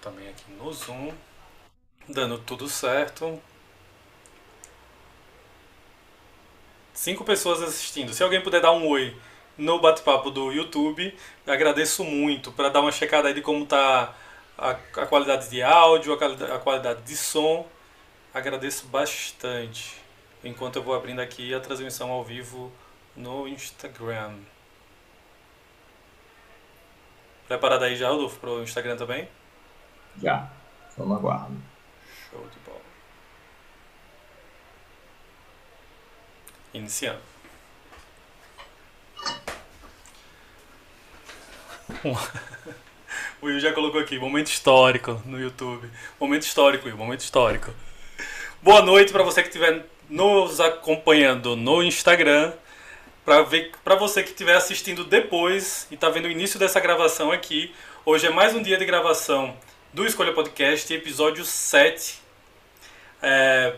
também aqui no Zoom. Dando tudo certo. Cinco pessoas assistindo. Se alguém puder dar um oi no bate-papo do YouTube, agradeço muito para dar uma checada aí de como tá a, a qualidade de áudio, a qualidade, a qualidade de som. Agradeço bastante. Enquanto eu vou abrindo aqui a transmissão ao vivo no Instagram. Preparado aí já, Rodolfo, para o Instagram também? Já. Vamos aguardar. Show de bola. Iniciando. O Will já colocou aqui, momento histórico no YouTube. Momento histórico, Will, momento histórico. Boa noite para você que estiver nos acompanhando no Instagram. Para ver para você que estiver assistindo depois e está vendo o início dessa gravação aqui. Hoje é mais um dia de gravação do Escolha Podcast, episódio 7. É,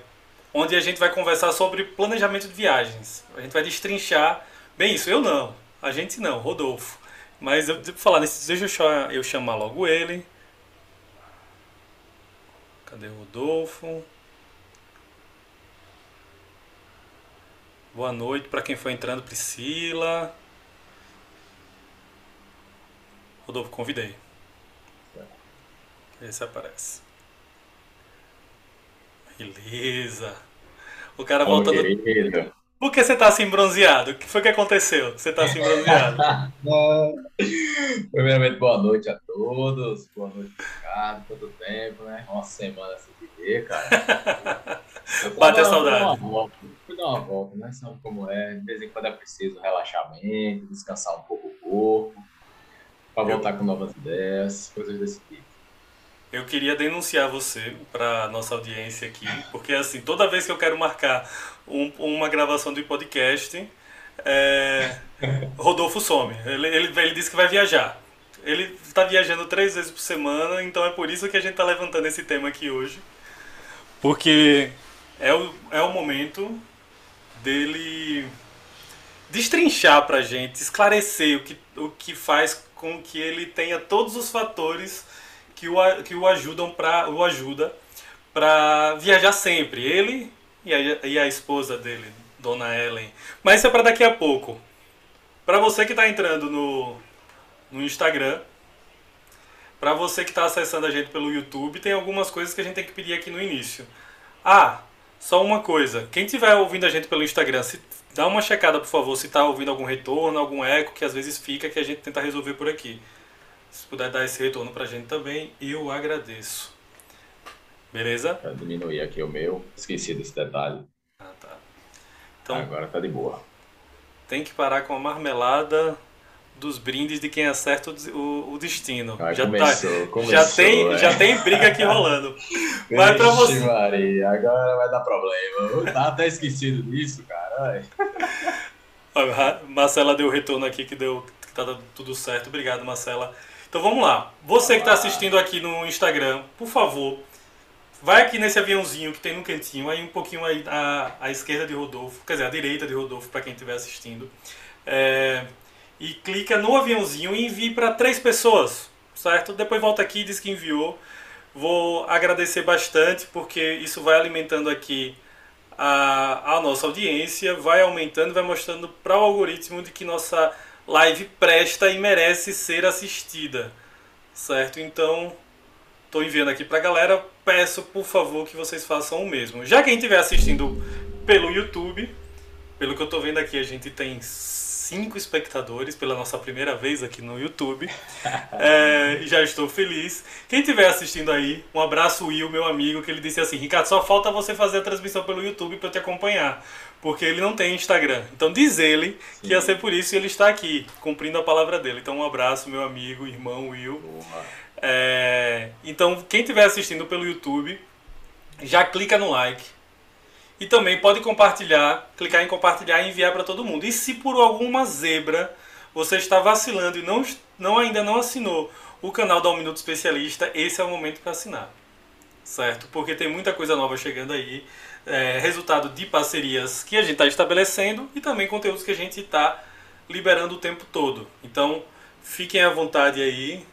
onde a gente vai conversar sobre planejamento de viagens. A gente vai destrinchar. Bem, isso eu não. A gente não, Rodolfo. Mas eu devo falar nesse. Deixa eu chamar, logo ele. Cadê o Rodolfo? Boa noite para quem foi entrando, Priscila. Rodolfo, convidei. Vê se aparece. Beleza. O cara voltando. Querido. Por que você tá assim bronzeado? O que foi que aconteceu? Você tá assim bronzeado? Primeiramente, boa noite a todos. Boa noite, Ricardo. Quanto tempo, né? Uma semana sem te ver, cara. Bate a saudade. Fui dar uma volta, né? Sabe como é? De vez em quando é preciso relaxamento, descansar um pouco o corpo, para voltar com novas ideias, coisas desse tipo. Eu queria denunciar você para nossa audiência aqui, porque assim, toda vez que eu quero marcar um- uma gravação do podcast, é, Rodolfo some. Ele, ele, ele disse que vai viajar. Ele está viajando três vezes por semana, então é por isso que a gente está levantando esse tema aqui hoje. Porque é o, é o momento dele destrinchar pra gente, esclarecer o que, o que faz com que ele tenha todos os fatores que o, que o ajudam para o ajuda para viajar sempre. Ele e a, e a esposa dele, Dona Ellen. Mas isso é para daqui a pouco. Para você que está entrando no, no Instagram, para você que está acessando a gente pelo YouTube, tem algumas coisas que a gente tem que pedir aqui no início. Ah, só uma coisa. Quem estiver ouvindo a gente pelo Instagram, se, dá uma checada, por favor, se está ouvindo algum retorno, algum eco, que às vezes fica, que a gente tenta resolver por aqui. Se puder dar esse retorno pra gente também, eu agradeço. Beleza? Pra diminuir aqui o meu, esqueci desse detalhe. Ah, tá. Então, Agora tá de boa. tem que parar com a marmelada dos brindes de quem acerta o, o- destino. Ah, já, começou, tá, começou, já, tem, é. já tem briga aqui rolando. Vai pra Vixe, você. Maria, agora vai dar problema. Eu tava até esquecido disso, cara. Marcela deu retorno aqui que deu que tá tudo certo. Obrigado, Marcela. Então vamos lá. Você que está assistindo aqui no Instagram, por favor, vai aqui nesse aviãozinho que tem no cantinho, aí um pouquinho aí à, à esquerda de Rodolfo, quer dizer, à direita de Rodolfo, para quem estiver assistindo. É, e clica no aviãozinho e envie para três pessoas, certo? Depois volta aqui e diz que enviou. Vou agradecer bastante, porque isso vai alimentando aqui a, a nossa audiência, vai aumentando, vai mostrando para o algoritmo de que nossa live presta e merece ser assistida, certo? Então, estou enviando aqui para a galera, peço por favor que vocês façam o mesmo. Já quem estiver assistindo pelo YouTube, pelo que eu estou vendo aqui, a gente tem cinco espectadores pela nossa primeira vez aqui no YouTube. É, já estou feliz. Quem estiver assistindo aí, um abraço Will, meu amigo, que ele disse assim, Ricardo, só falta você fazer a transmissão pelo YouTube para eu te acompanhar. Porque ele não tem Instagram. Então diz ele que ia ser por isso e ele está aqui, cumprindo a palavra dele. Então um abraço, meu amigo, irmão Will. É, então, quem estiver assistindo pelo YouTube, já clica no like. E também pode compartilhar, clicar em compartilhar e enviar para todo mundo. E se por alguma zebra você está vacilando e não, não ainda não assinou o canal da Um Minuto Especialista, esse é o momento para assinar. Certo? Porque tem muita coisa nova chegando aí. É, resultado de parcerias que a gente está estabelecendo e também conteúdos que a gente está liberando o tempo todo. Então, fiquem à vontade aí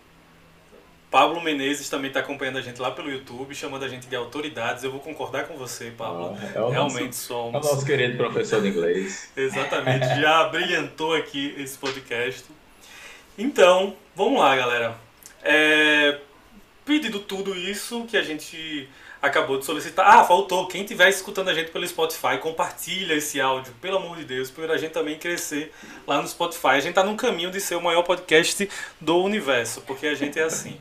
Pablo Menezes também está acompanhando a gente lá pelo YouTube, chamando a gente de autoridades. Eu vou concordar com você, Pablo. Ah, é Realmente nosso, somos. É o nosso querido professor de inglês. Exatamente, já brilhantou aqui esse podcast. Então, vamos lá, galera. É, pedido tudo isso que a gente acabou de solicitar. Ah, faltou. Quem estiver escutando a gente pelo Spotify, compartilha esse áudio, pelo amor de Deus, para a gente também crescer lá no Spotify. A gente está num caminho de ser o maior podcast do universo, porque a gente é assim.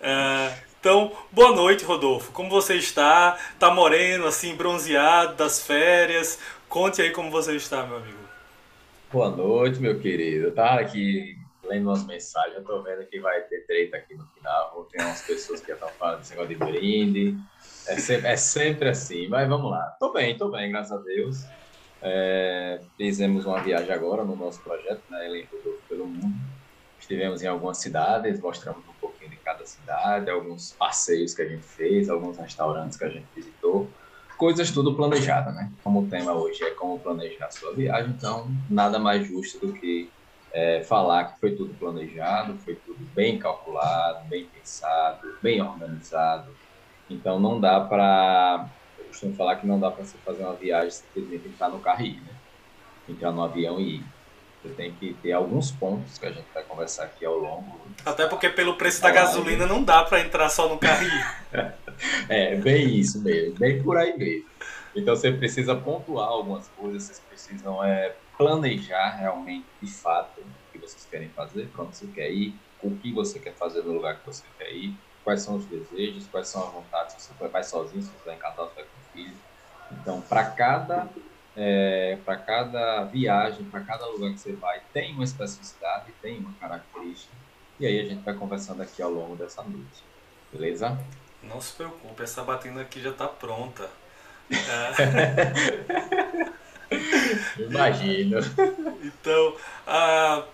Uh, então, boa noite, Rodolfo. Como você está? Tá moreno, assim, bronzeado das férias? Conte aí como você está, meu amigo. Boa noite, meu querido. Tava aqui lendo umas mensagens, eu tô vendo que vai ter treta aqui no final. Tem umas pessoas que estão falando desse negócio de brinde. É sempre, é sempre assim, mas vamos lá. Tô bem, tô bem, graças a Deus. É, fizemos uma viagem agora no nosso projeto, né, Elen Rodolfo pelo Mundo. Estivemos em algumas cidades, mostramos um pouquinho de cada cidade, alguns passeios que a gente fez, alguns restaurantes que a gente visitou. Coisas tudo planejada, né? Como o tema hoje é como planejar a sua viagem, então nada mais justo do que é, falar que foi tudo planejado, foi tudo bem calculado, bem pensado, bem organizado. Então não dá para. Eu costumo falar que não dá para você fazer uma viagem simplesmente entrar no carro e ir, né? Entrar no avião e ir. Você tem que ter alguns pontos que a gente vai conversar aqui ao longo. Até porque pelo preço da gasolina não dá para entrar só no carrinho. é, bem isso mesmo, bem por aí mesmo. Então você precisa pontuar algumas coisas, vocês precisam é, planejar realmente, de fato, o que vocês querem fazer, para onde você quer ir, o que você quer fazer no lugar que você quer ir, quais são os desejos, quais são as vontades, se você vai sozinho, se você vai em casal, se vai com filho. Então, para cada é, para cada viagem, para cada lugar que você vai, tem uma especificidade, tem uma característica. E aí a gente vai conversando aqui ao longo dessa noite. Beleza? Não se preocupe, essa batida aqui já está pronta. É... Imagino. Então, a,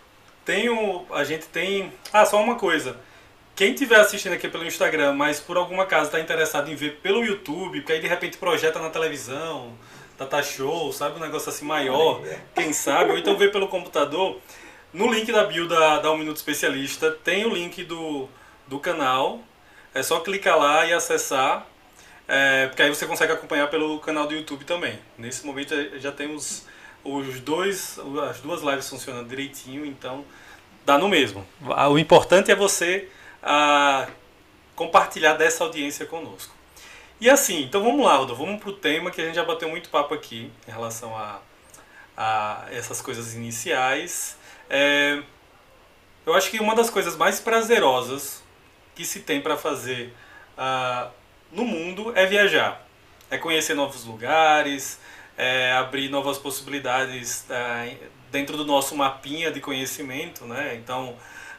tem um, a gente tem. Ah, só uma coisa. Quem estiver assistindo aqui pelo Instagram, mas por alguma acaso está interessado em ver pelo YouTube, porque aí de repente projeta na televisão, Tata Show, sabe? Um negócio assim maior, quem sabe, ou então vê pelo computador. No link da bio da, da Um Minuto Especialista tem o link do, do canal. É só clicar lá e acessar. É, porque aí você consegue acompanhar pelo canal do YouTube também. Nesse momento já temos os dois, as duas lives funcionando direitinho, então dá no mesmo. O importante é você a, compartilhar dessa audiência conosco. E assim, então vamos lá, Aldo, vamos para o tema que a gente já bateu muito papo aqui em relação a, a essas coisas iniciais. É, eu acho que uma das coisas mais prazerosas que se tem para fazer uh, no mundo é viajar. É conhecer novos lugares, é abrir novas possibilidades é, dentro do nosso mapinha de conhecimento, né? Então,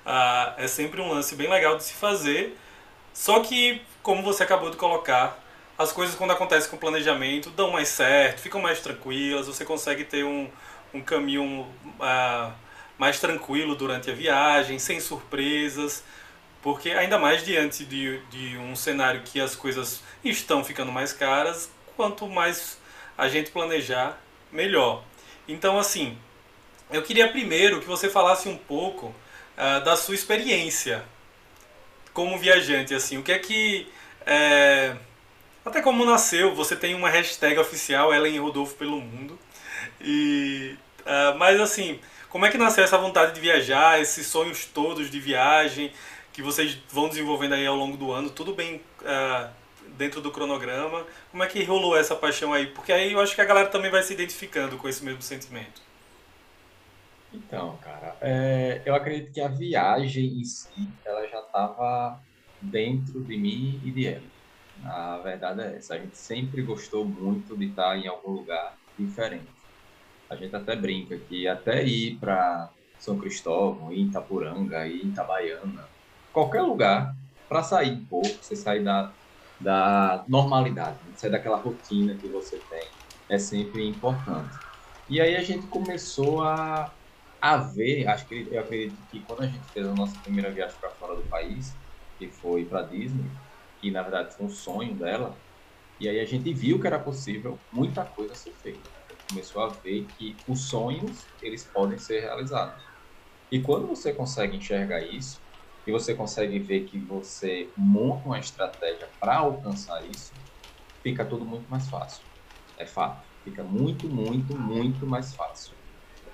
uh, é sempre um lance bem legal de se fazer. Só que, como você acabou de colocar, as coisas quando acontecem com planejamento dão mais certo, ficam mais tranquilas, você consegue ter um, um caminho uh, mais tranquilo durante a viagem, sem surpresas. Porque ainda mais diante de, de um cenário que as coisas estão ficando mais caras, quanto mais a gente planejar, melhor. Então, assim, eu queria primeiro que você falasse um pouco uh, da sua experiência como viajante, assim, o que é que... É, até como nasceu, você tem uma hashtag oficial, Ellen Rodolfo pelo mundo, e... Uh, mas assim, como é que nasceu essa vontade de viajar, esses sonhos todos de viagem, que vocês vão desenvolvendo aí ao longo do ano, tudo bem uh, dentro do cronograma. Como é que rolou essa paixão aí? Porque aí eu acho que a galera também vai se identificando com esse mesmo sentimento. Então, cara, é, eu acredito que a viagem em si, ela já estava dentro de mim e de ela. A verdade é essa, a gente sempre gostou muito de estar em algum lugar diferente. A gente até brinca que até ir para São Cristóvão, ir Itapuranga, ir Itabaiana, qualquer lugar para sair um pouco, você sair da, da normalidade, né? sair daquela rotina que você tem, é sempre importante. E aí a gente começou a, a ver, acho que eu acredito que quando a gente fez a nossa primeira viagem para fora do país, que foi para Disney, que na verdade foi um sonho dela, e aí a gente viu que era possível muita coisa ser feita. Começou a ver que os sonhos, eles podem ser realizados. E quando você consegue enxergar isso, e você consegue ver que você monta uma estratégia para alcançar isso, fica tudo muito mais fácil. É fato. Fica muito, muito, muito mais fácil.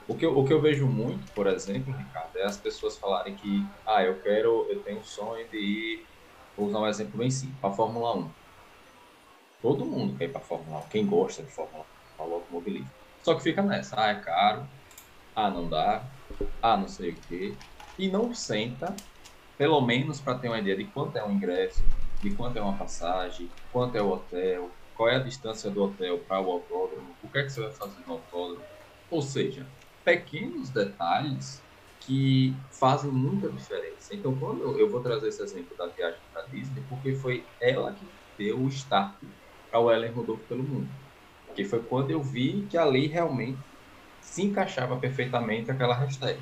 O que, eu, o que eu vejo muito, por exemplo, Ricardo, é as pessoas falarem que, ah, eu quero, eu tenho um sonho de ir, vou usar um exemplo bem simples, para a Fórmula 1. Todo mundo quer ir para a Fórmula 1, quem gosta de Fórmula 1, para o automobilismo. Só que fica nessa, ah, é caro, ah, não dá, ah, não sei o quê, e não senta, pelo menos para ter uma ideia de quanto é um ingresso, de quanto é uma passagem, quanto é o hotel, qual é a distância do hotel para o autódromo, o que é que você vai fazer no autódromo. Ou seja, pequenos detalhes que fazem muita diferença. Então, quando eu, vou trazer esse exemplo da viagem para Disney, porque foi ela que deu o start para o Ellen Rodolfo pelo mundo. Que foi quando eu vi que ali realmente se encaixava perfeitamente aquela hashtag.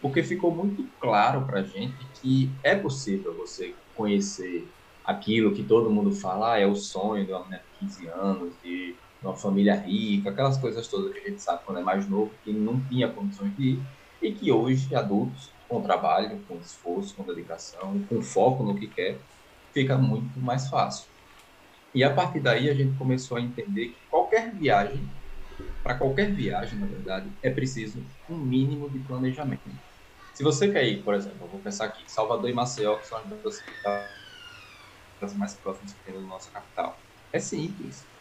Porque ficou muito claro para a gente que é possível você conhecer aquilo que todo mundo fala, ah, é o sonho de uma menina de 15 anos, de uma família rica, aquelas coisas todas que a gente sabe quando é mais novo, que não tinha condições de ir, e que hoje, adultos, com trabalho, com esforço, com dedicação, com foco no que quer, fica muito mais fácil. E a partir daí a gente começou a entender que qualquer viagem, para qualquer viagem, na verdade, é preciso um mínimo de planejamento. Se você quer ir, por exemplo, eu vou pensar aqui, Salvador e Maceió, que são as duas cidades mais próximas que tem da nossa capital. É simples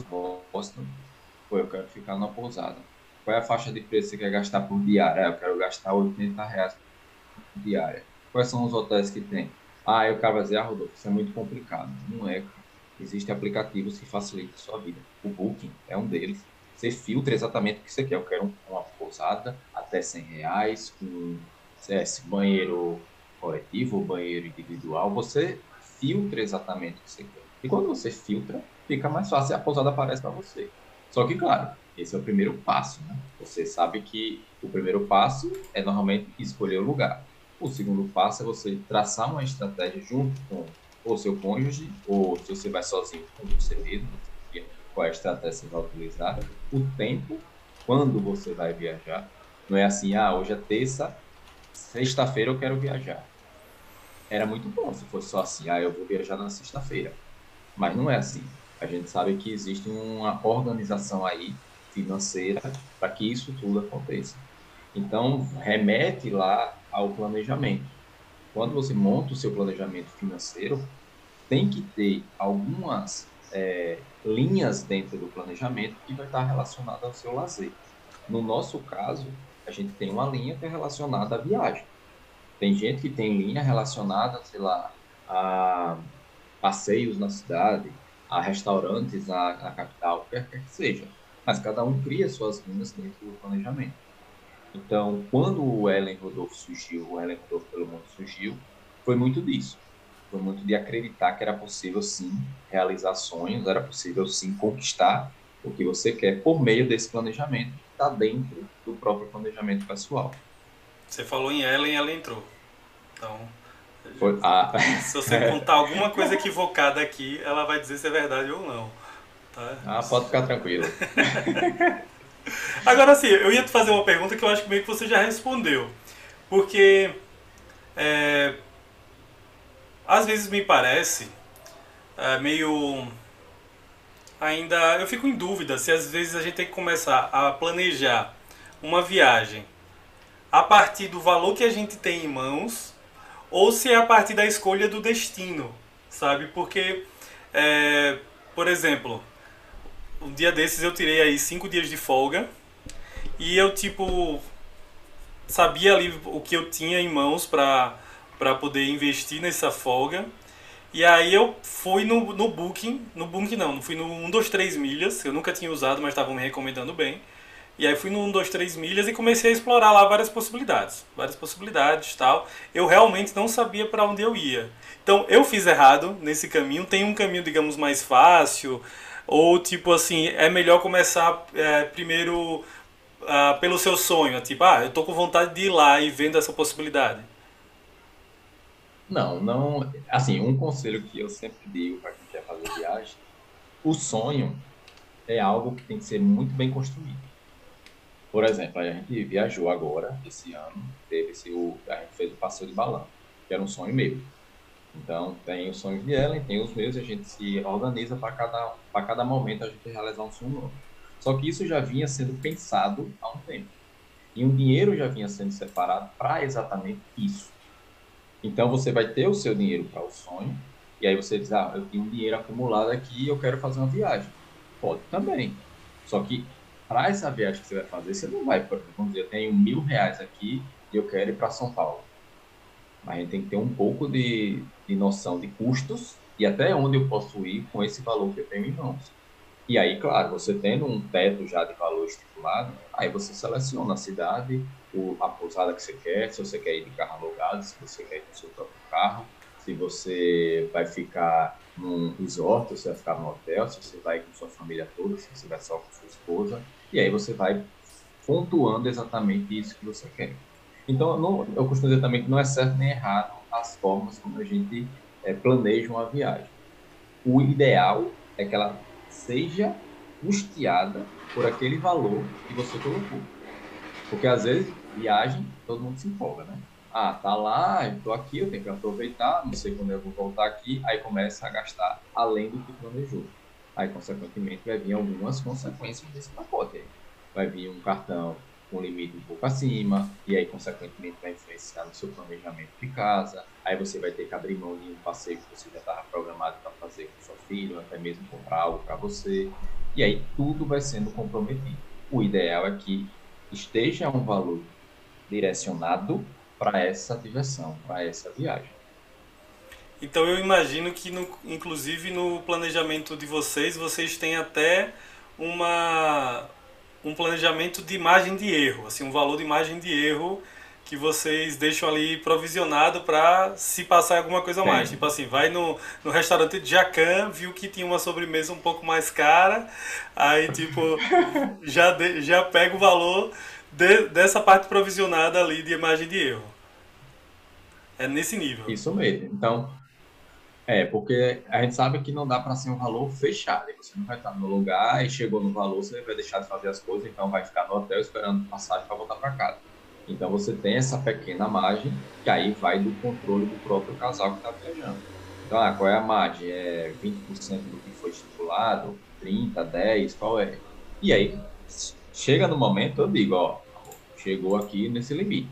Boston, pô, eu quero ficar numa pousada. Qual é a faixa de preço que você quer gastar por diária? Ah, eu quero gastar 80 reais por diária. Quais são os hotéis que tem? Ah, eu quero fazer, ah, Rodolfo, isso é muito complicado. Não é, Existem aplicativos que facilitam a sua vida. O Booking é um deles. Você filtra exatamente o que você quer. Eu quero uma pousada até 100 reais, com é, banheiro coletivo banheiro individual. Você filtra exatamente o que você quer. E quando você filtra, fica mais fácil a pousada aparece para você. Só que, claro, esse é o primeiro passo. Né? Você sabe que o primeiro passo é normalmente escolher o lugar. O segundo passo é você traçar uma estratégia junto com o seu cônjuge, ou se você vai sozinho, com você mesmo, qual é a estratégia você vai utilizar, o tempo, quando você vai viajar. Não é assim, ah, hoje é terça, sexta-feira eu quero viajar. Era muito bom se fosse só assim, ah, eu vou viajar na sexta-feira. Mas não é assim a gente sabe que existe uma organização aí financeira para que isso tudo aconteça. Então, remete lá ao planejamento. Quando você monta o seu planejamento financeiro, tem que ter algumas é, linhas dentro do planejamento que vai estar relacionada ao seu lazer. No nosso caso, a gente tem uma linha que é relacionada à viagem. Tem gente que tem linha relacionada, sei lá, a passeios na cidade, a restaurantes na, na capital, quer, quer que seja. Mas cada um cria suas linhas dentro do planejamento. Então, quando o Ellen Rodolfo surgiu, o Ellen Rodolfo pelo mundo surgiu, foi muito disso. Foi muito de acreditar que era possível sim realizar sonhos, era possível sim conquistar o que você quer por meio desse planejamento que está dentro do próprio planejamento pessoal. Você falou em Ellen, ela entrou. Então, ah. Se você contar alguma coisa equivocada aqui, ela vai dizer se é verdade ou não. Tá? Ah, pode ficar tranquilo. Agora sim, eu ia te fazer uma pergunta que eu acho que meio que você já respondeu. Porque é, às vezes me parece é, meio ainda eu fico em dúvida se às vezes a gente tem que começar a planejar uma viagem a partir do valor que a gente tem em mãos ou se é a partir da escolha do destino, sabe? Porque, é, por exemplo, um dia desses eu tirei aí cinco dias de folga e eu, tipo, sabia ali o que eu tinha em mãos para para poder investir nessa folga. E aí eu fui no, no Booking, no Booking não, fui no 1, 2, 3 milhas, eu nunca tinha usado, mas estavam me recomendando bem. E aí fui no 1, 2, 3 milhas e comecei a explorar lá várias possibilidades. Várias possibilidades tal. Eu realmente não sabia para onde eu ia. Então eu fiz errado nesse caminho. Tem um caminho, digamos, mais fácil. Ou tipo assim, é melhor começar é, primeiro uh, pelo seu sonho. Tipo, ah, eu tô com vontade de ir lá e vendo essa possibilidade. Não, não. Assim, um conselho que eu sempre digo para quem quer fazer viagem: o sonho é algo que tem que ser muito bem construído Por exemplo, a gente viajou agora, esse ano, teve esse, o, a gente fez o passeio de balão, que era um sonho meu. Então, tem os sonhos de Ellen, tem os meus, e a gente se organiza para cada, cada momento a gente realizar um sonho novo. Só que isso já vinha sendo pensado há um tempo. E um dinheiro já vinha sendo separado para exatamente isso. Então, você vai ter o seu dinheiro para o sonho, e aí você diz, ah, eu tenho um dinheiro acumulado aqui eu quero fazer uma viagem. Pode também. Só que para essa viagem que você vai fazer, você não vai, por exemplo, dizer, eu tenho mil reais aqui e eu quero ir para São Paulo. A gente tem que ter um pouco de, de noção de custos e até onde eu posso ir com esse valor que eu tenho em mãos. E aí, claro, você tendo um teto já de valor estipulado, aí você seleciona a cidade, a pousada que você quer, se você quer ir de carro alugado, se você quer ir com seu próprio carro, se você vai ficar num resort, se você vai ficar no hotel, se você vai com sua família toda, se você vai só com sua esposa, e aí você vai pontuando exatamente isso que você quer. Então, não, eu costumo dizer também que não é certo nem errado as formas como a gente é, planeja uma viagem. O ideal é que ela seja custeada por aquele valor que você colocou. Porque às vezes, viagem, todo mundo se empolga, né? Ah, tá lá, eu tô aqui, eu tenho que aproveitar, não sei quando eu vou voltar aqui, aí começa a gastar além do que planejou. Aí, consequentemente, vai vir algumas consequências desse pacote. Vai vir um cartão com limite um pouco acima, e aí, consequentemente, vai influenciar no seu planejamento de casa. Aí você vai ter que abrir mão de um passeio que você já estava programado para fazer com seu filho, até mesmo comprar algo para você. E aí, tudo vai sendo comprometido. O ideal é que esteja um valor direcionado para essa diversão, para essa viagem. Então eu imagino que, no, inclusive, no planejamento de vocês, vocês têm até uma, um planejamento de margem de erro, assim, um valor de margem de erro que vocês deixam ali provisionado para se passar alguma coisa a mais. Tipo assim, vai no, no restaurante de Jacan, viu que tinha uma sobremesa um pouco mais cara, aí tipo, já, de, já pega o valor de, dessa parte provisionada ali de margem de erro. É nesse nível. Isso mesmo. Então, é, porque a gente sabe que não dá para ser um valor fechado. Você não vai estar no lugar e chegou no valor, você vai deixar de fazer as coisas, então vai ficar no hotel esperando passagem para voltar para casa. Então você tem essa pequena margem que aí vai do controle do próprio casal que está viajando. Então, ah, qual é a margem? É 20% do que foi estipulado? 30, 10, qual é? E aí, chega no momento, eu digo, ó, chegou aqui nesse limite.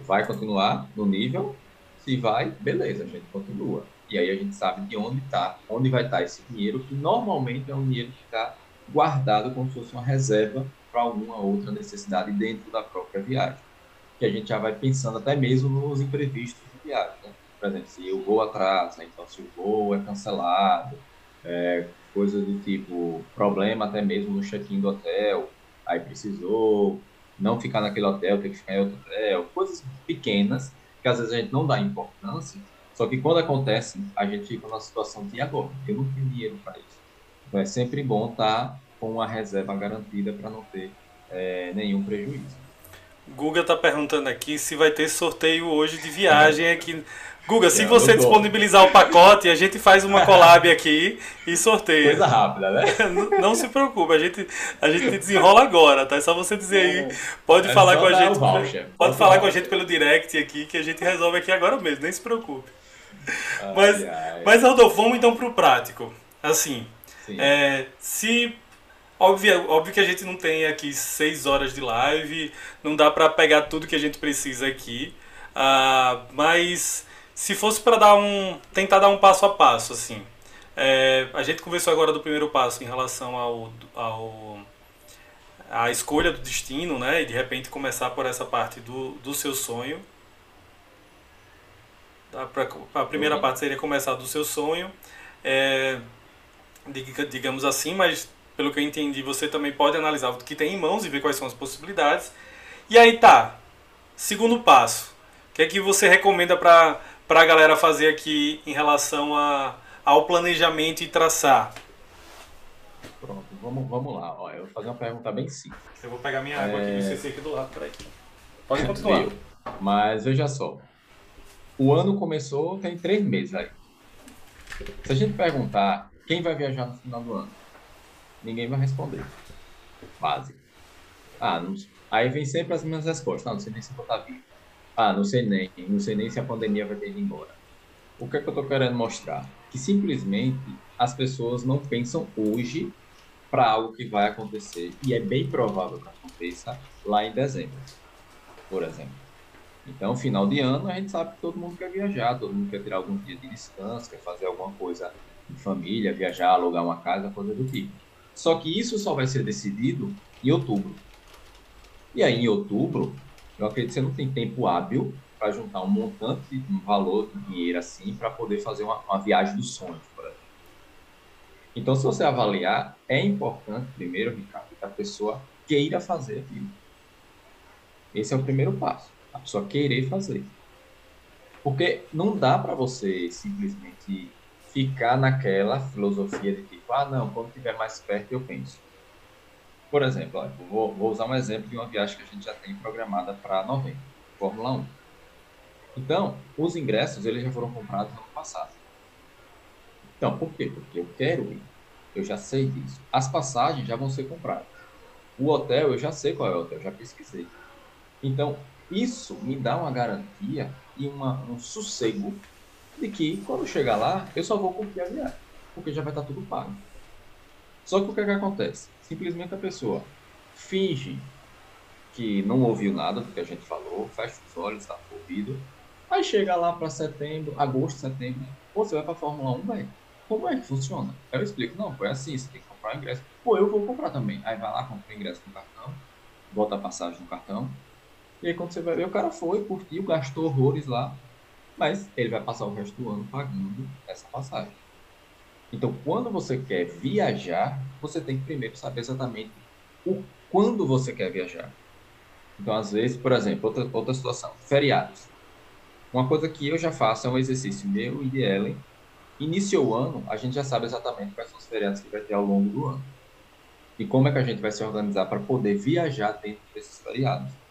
Vai continuar no nível? Se vai, beleza, a gente continua. E aí a gente sabe de onde está, onde vai estar tá esse dinheiro, que normalmente é um dinheiro que está guardado como se fosse uma reserva para alguma outra necessidade dentro da própria viagem. Que a gente já vai pensando até mesmo nos imprevistos de viagem. Né? Por exemplo, se o voo atrasa, então se o voo é cancelado, é, coisas do tipo problema até mesmo no check-in do hotel, aí precisou não ficar naquele hotel, ter que ficar em outro hotel, coisas pequenas que às vezes a gente não dá importância, só que quando acontece, a gente fica numa situação de agora, eu não tenho dinheiro para isso. Então é sempre bom estar tá com uma reserva garantida para não ter é, nenhum prejuízo. Guga está perguntando aqui se vai ter sorteio hoje de viagem aqui. Guga, se você disponibilizar o pacote, a gente faz uma collab aqui e sorteia. Coisa rápida, né? Não, não se preocupe, a gente, a gente desenrola agora, tá? É só você dizer aí. Pode é falar com a gente. Pode, pode falar com a gente pelo direct aqui que a gente resolve aqui agora mesmo, nem se preocupe. Ai, mas, ai. mas Rodolfo, vamos então para o prático. Assim, é, se Óbvio, óbvio que a gente não tem aqui seis horas de live, não dá para pegar tudo que a gente precisa aqui, uh, mas se fosse para dar um, tentar dar um passo a passo, assim, é, a gente conversou agora do primeiro passo em relação ao, ao a escolha do destino, né, e de repente começar por essa parte do, do seu sonho, a primeira uhum. parte seria começar do seu sonho, é, digamos assim, mas pelo que eu entendi, você também pode analisar o que tem em mãos e ver quais são as possibilidades. E aí tá, segundo passo, o que é que você recomenda para a galera fazer aqui em relação a, ao planejamento e traçar? Pronto, vamos, vamos lá. Ó, eu vou fazer uma pergunta bem simples. Eu vou pegar minha água é... aqui CC aqui do lado, peraí. Pode continuar. Mas veja só, o ano começou tem três meses aí. Se a gente perguntar quem vai viajar no final do ano, ninguém vai responder. Básico. Ah, não, Aí vem sempre as mesmas respostas. Não, não sei nem se vou estar vivo. Ah, não sei nem. Não sei nem se a pandemia vai ter ido embora. O que é que eu estou querendo mostrar? Que simplesmente as pessoas não pensam hoje para algo que vai acontecer. E é bem provável que aconteça lá em dezembro, por exemplo. Então, final de ano, a gente sabe que todo mundo quer viajar, todo mundo quer tirar algum dia de descanso, quer fazer alguma coisa em família, viajar, alugar uma casa, coisa do tipo. Só que isso só vai ser decidido em outubro. E aí, em outubro, eu acredito que você não tem tempo hábil para juntar um montante, um valor de dinheiro assim, para poder fazer uma, uma viagem dos sonhos, por exemplo. Então, se você avaliar, é importante, primeiro, Ricardo, que a pessoa queira fazer aquilo. Esse é o primeiro passo. A pessoa querer fazer. Porque não dá para você simplesmente ficar naquela filosofia de tipo, ah, não, quando estiver mais perto eu penso. Por exemplo, vou, vou, usar um exemplo de uma viagem que a gente já tem programada para novembro, Fórmula 1. Então, os ingressos eles já foram comprados no ano passado. Então, por quê? Porque eu quero ir. Eu já sei disso. As passagens já vão ser compradas. O hotel, eu já sei qual é o hotel, já pesquisei. Então, isso me dá uma garantia e uma, um sossego de que quando chegar lá, eu só vou cumprir a viagem, porque já vai estar tudo pago. Só que o que, é que acontece? Simplesmente a pessoa finge que não ouviu nada do que a gente falou, fecha os olhos, está ouvido. Aí chega lá para setembro, agosto, setembro, você vai para Fórmula 1, velho. Como é que funciona? Eu explico, não, foi assim, você tem que comprar o ingresso. Pô, eu vou comprar também. Aí vai lá, compra o ingresso no cartão, bota a passagem no cartão, e aí quando você vai ver, o cara foi, curtiu, gastou horrores lá, mas ele vai passar o resto do ano pagando essa passagem. Então, quando você quer viajar, você tem que primeiro saber exatamente o quando você quer viajar. Então, às vezes, por exemplo, outra, outra situação, feriados. Uma coisa que eu já faço é um exercício meu e de Ellen. Iniciou o ano, a gente já sabe exatamente quais são os feriados que vai ter ao longo do ano. E como é que a gente vai se organizar para poder viajar dentro desses feriados.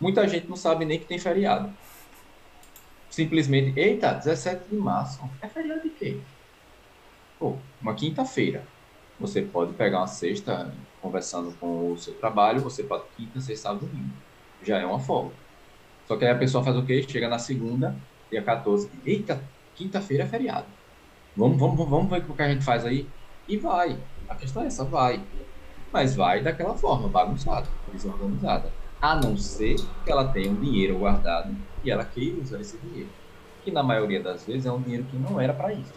Muita gente não sabe nem que tem feriado. Simplesmente, eita, 17 de março, é feriado de quê? Pô, uma quinta-feira. Você pode pegar uma sexta, conversando com o seu trabalho, você pode quinta, sexta, sábado, domingo. Já é uma folga. Só que aí a pessoa faz o quê? Chega na segunda, dia 14, eita, quinta-feira é feriado. Vamos, vamos, vamos ver o que a gente faz aí? E vai. A questão é essa, vai. Mas vai daquela forma, bagunçada, desorganizada a não ser que ela tenha um dinheiro guardado e ela queira usar esse dinheiro. Que na maioria das vezes é um dinheiro que não era para isso.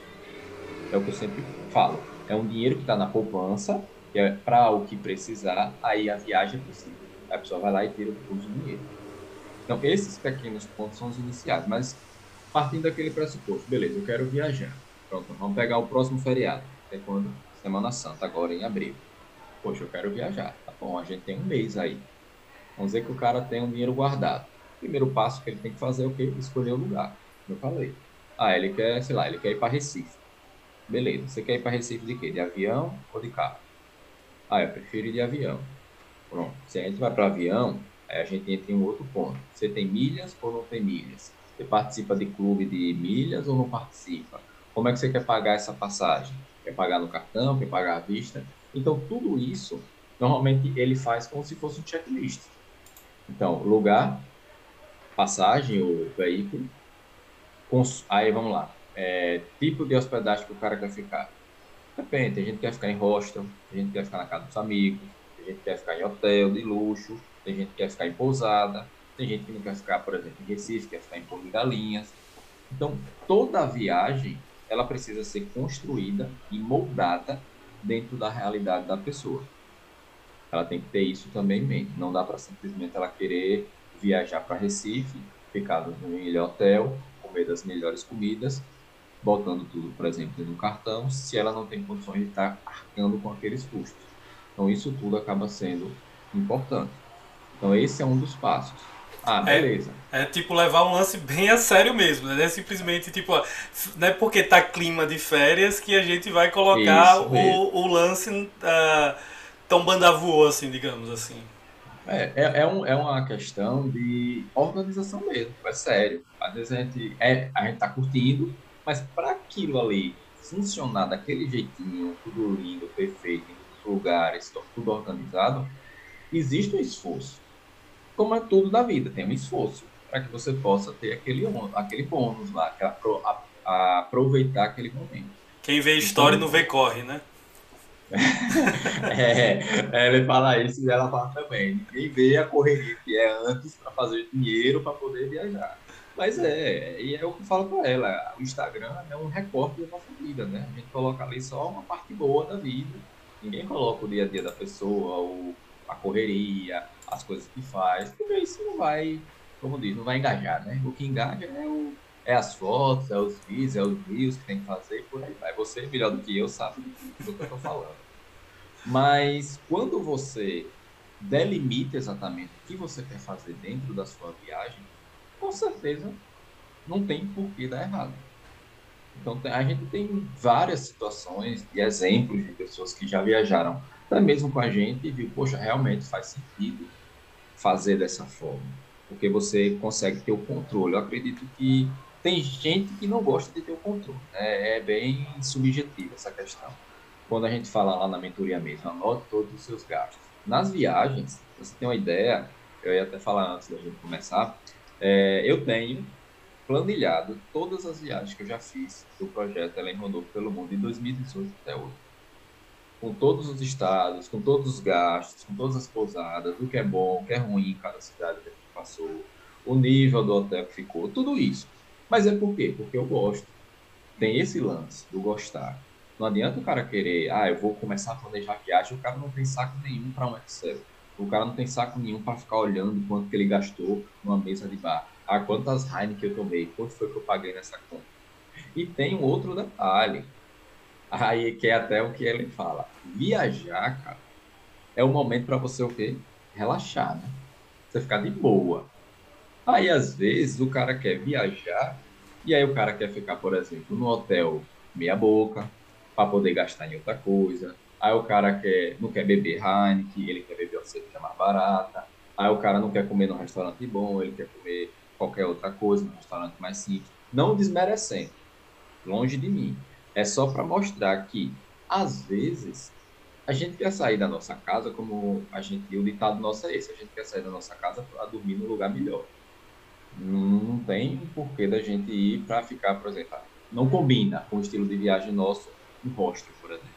É o que eu sempre falo. É um dinheiro que está na poupança, que é para o que precisar, aí a viagem é possível. A pessoa vai lá e tira o dinheiro. Então, esses pequenos pontos são os iniciais, mas partindo daquele pressuposto, beleza, eu quero viajar. Pronto, vamos pegar o próximo feriado, é quando? Semana Santa, agora em abril. Poxa, eu quero viajar. Tá bom, a gente tem um mês aí. Vamos dizer que o cara tem um dinheiro guardado. O primeiro passo que ele tem que fazer é o quê? Escolher o lugar. Eu falei. Ah, ele quer, sei lá, ele quer ir para Recife. Beleza. Você quer ir para Recife de quê? De avião ou de carro? Ah, eu prefiro ir de avião. Pronto. Se a gente vai para avião, aí a gente entra em um outro ponto. Você tem milhas ou não tem milhas? Você participa de clube de milhas ou não participa? Como é que você quer pagar essa passagem? Quer pagar no cartão? Quer pagar à vista? Então, tudo isso, normalmente ele faz como se fosse um checklist. Então, lugar, passagem, o veículo. Cons... Aí vamos lá. É, tipo de hospedagem que o cara quer ficar. Depende, tem gente que quer ficar em hostel, tem gente que quer ficar na casa dos amigos, tem gente que quer ficar em hotel de luxo, tem gente que quer ficar em pousada, tem gente que não quer ficar, por exemplo, em Recife, quer ficar em Porto de Galinhas. Então, toda a viagem, ela precisa ser construída e moldada dentro da realidade da pessoa ela tem que ter isso também em mente. Não dá para simplesmente ela querer viajar para Recife, ficar no melhor hotel, comer das melhores comidas, botando tudo, por exemplo, no cartão, se ela não tem condições de estar arcando com aqueles custos. Então, isso tudo acaba sendo importante. Então, esse é um dos passos. Ah, é, beleza. É, é, tipo levar um lance bem a sério mesmo, né? Não é simplesmente tipo, não é porque tá clima de férias que a gente vai colocar o, o lance. Uh, tão banda voou, assim, digamos assim. É, é, é, um, é uma questão de organização mesmo, é sério. Às vezes a gente, é, a gente tá curtindo, mas para aquilo ali funcionar daquele jeitinho, tudo lindo, perfeito, em lugares, tudo organizado, existe um esforço. como é tudo na vida, tem um esforço para que você possa ter aquele, aquele bônus lá, a, a, aproveitar aquele momento. Quem vê história então, não vê corre, né? é, ele fala isso e ela fala também. Ninguém vê a correria que é antes para fazer dinheiro para poder viajar. Mas é, e é o que eu falo para ela. O Instagram é um recorte da nossa vida, né? A gente coloca ali só uma parte boa da vida. Ninguém coloca o dia a dia da pessoa, a correria, as coisas que faz, porque isso não vai, como diz, não vai engajar, né? O que engaja é, o, é as fotos, é os vídeos, é os rios que tem que fazer por aí vai. Você, melhor do que eu, sabe do que eu tô falando. Mas quando você delimita exatamente o que você quer fazer dentro da sua viagem, com certeza não tem por que dar errado. Então a gente tem várias situações e exemplos de pessoas que já viajaram até mesmo com a gente e viu, poxa, realmente faz sentido fazer dessa forma, porque você consegue ter o controle. Eu acredito que tem gente que não gosta de ter o controle, né? é bem subjetiva essa questão quando a gente fala lá na mentoria mesmo, anote todos os seus gastos. Nas viagens, você tem uma ideia, eu ia até falar antes da gente começar, é, eu tenho planilhado todas as viagens que eu já fiz do projeto Ela Rodou pelo Mundo de 2018 até hoje. Com todos os estados, com todos os gastos, com todas as pousadas, o que é bom, o que é ruim em cada cidade que passou, o nível do hotel que ficou, tudo isso. Mas é por quê? Porque eu gosto. Tem esse lance do gostar. Não adianta o cara querer, ah, eu vou começar a planejar viagem, o cara não tem saco nenhum para um Excel. O cara não tem saco nenhum para ficar olhando quanto que ele gastou numa mesa de bar. Ah, quantas Heineken eu tomei, quanto foi que eu paguei nessa conta. E tem um outro detalhe, aí que é até o que ele fala. Viajar, cara, é o momento para você o quê? Relaxar, né? Você ficar de boa. Aí, às vezes, o cara quer viajar e aí o cara quer ficar, por exemplo, no hotel meia boca, para poder gastar em outra coisa. Aí o cara quer, não quer beber Heineken, ele quer beber uma cerveja mais barata. Aí o cara não quer comer num restaurante bom, ele quer comer qualquer outra coisa, num restaurante mais simples. Não desmerecendo, longe de mim. É só para mostrar que, às vezes, a gente quer sair da nossa casa, como a gente, o ditado nosso é esse, a gente quer sair da nossa casa para dormir num lugar melhor. Não tem porquê da gente ir para ficar, por exemplo, não combina com o estilo de viagem nosso um hostel, por exemplo.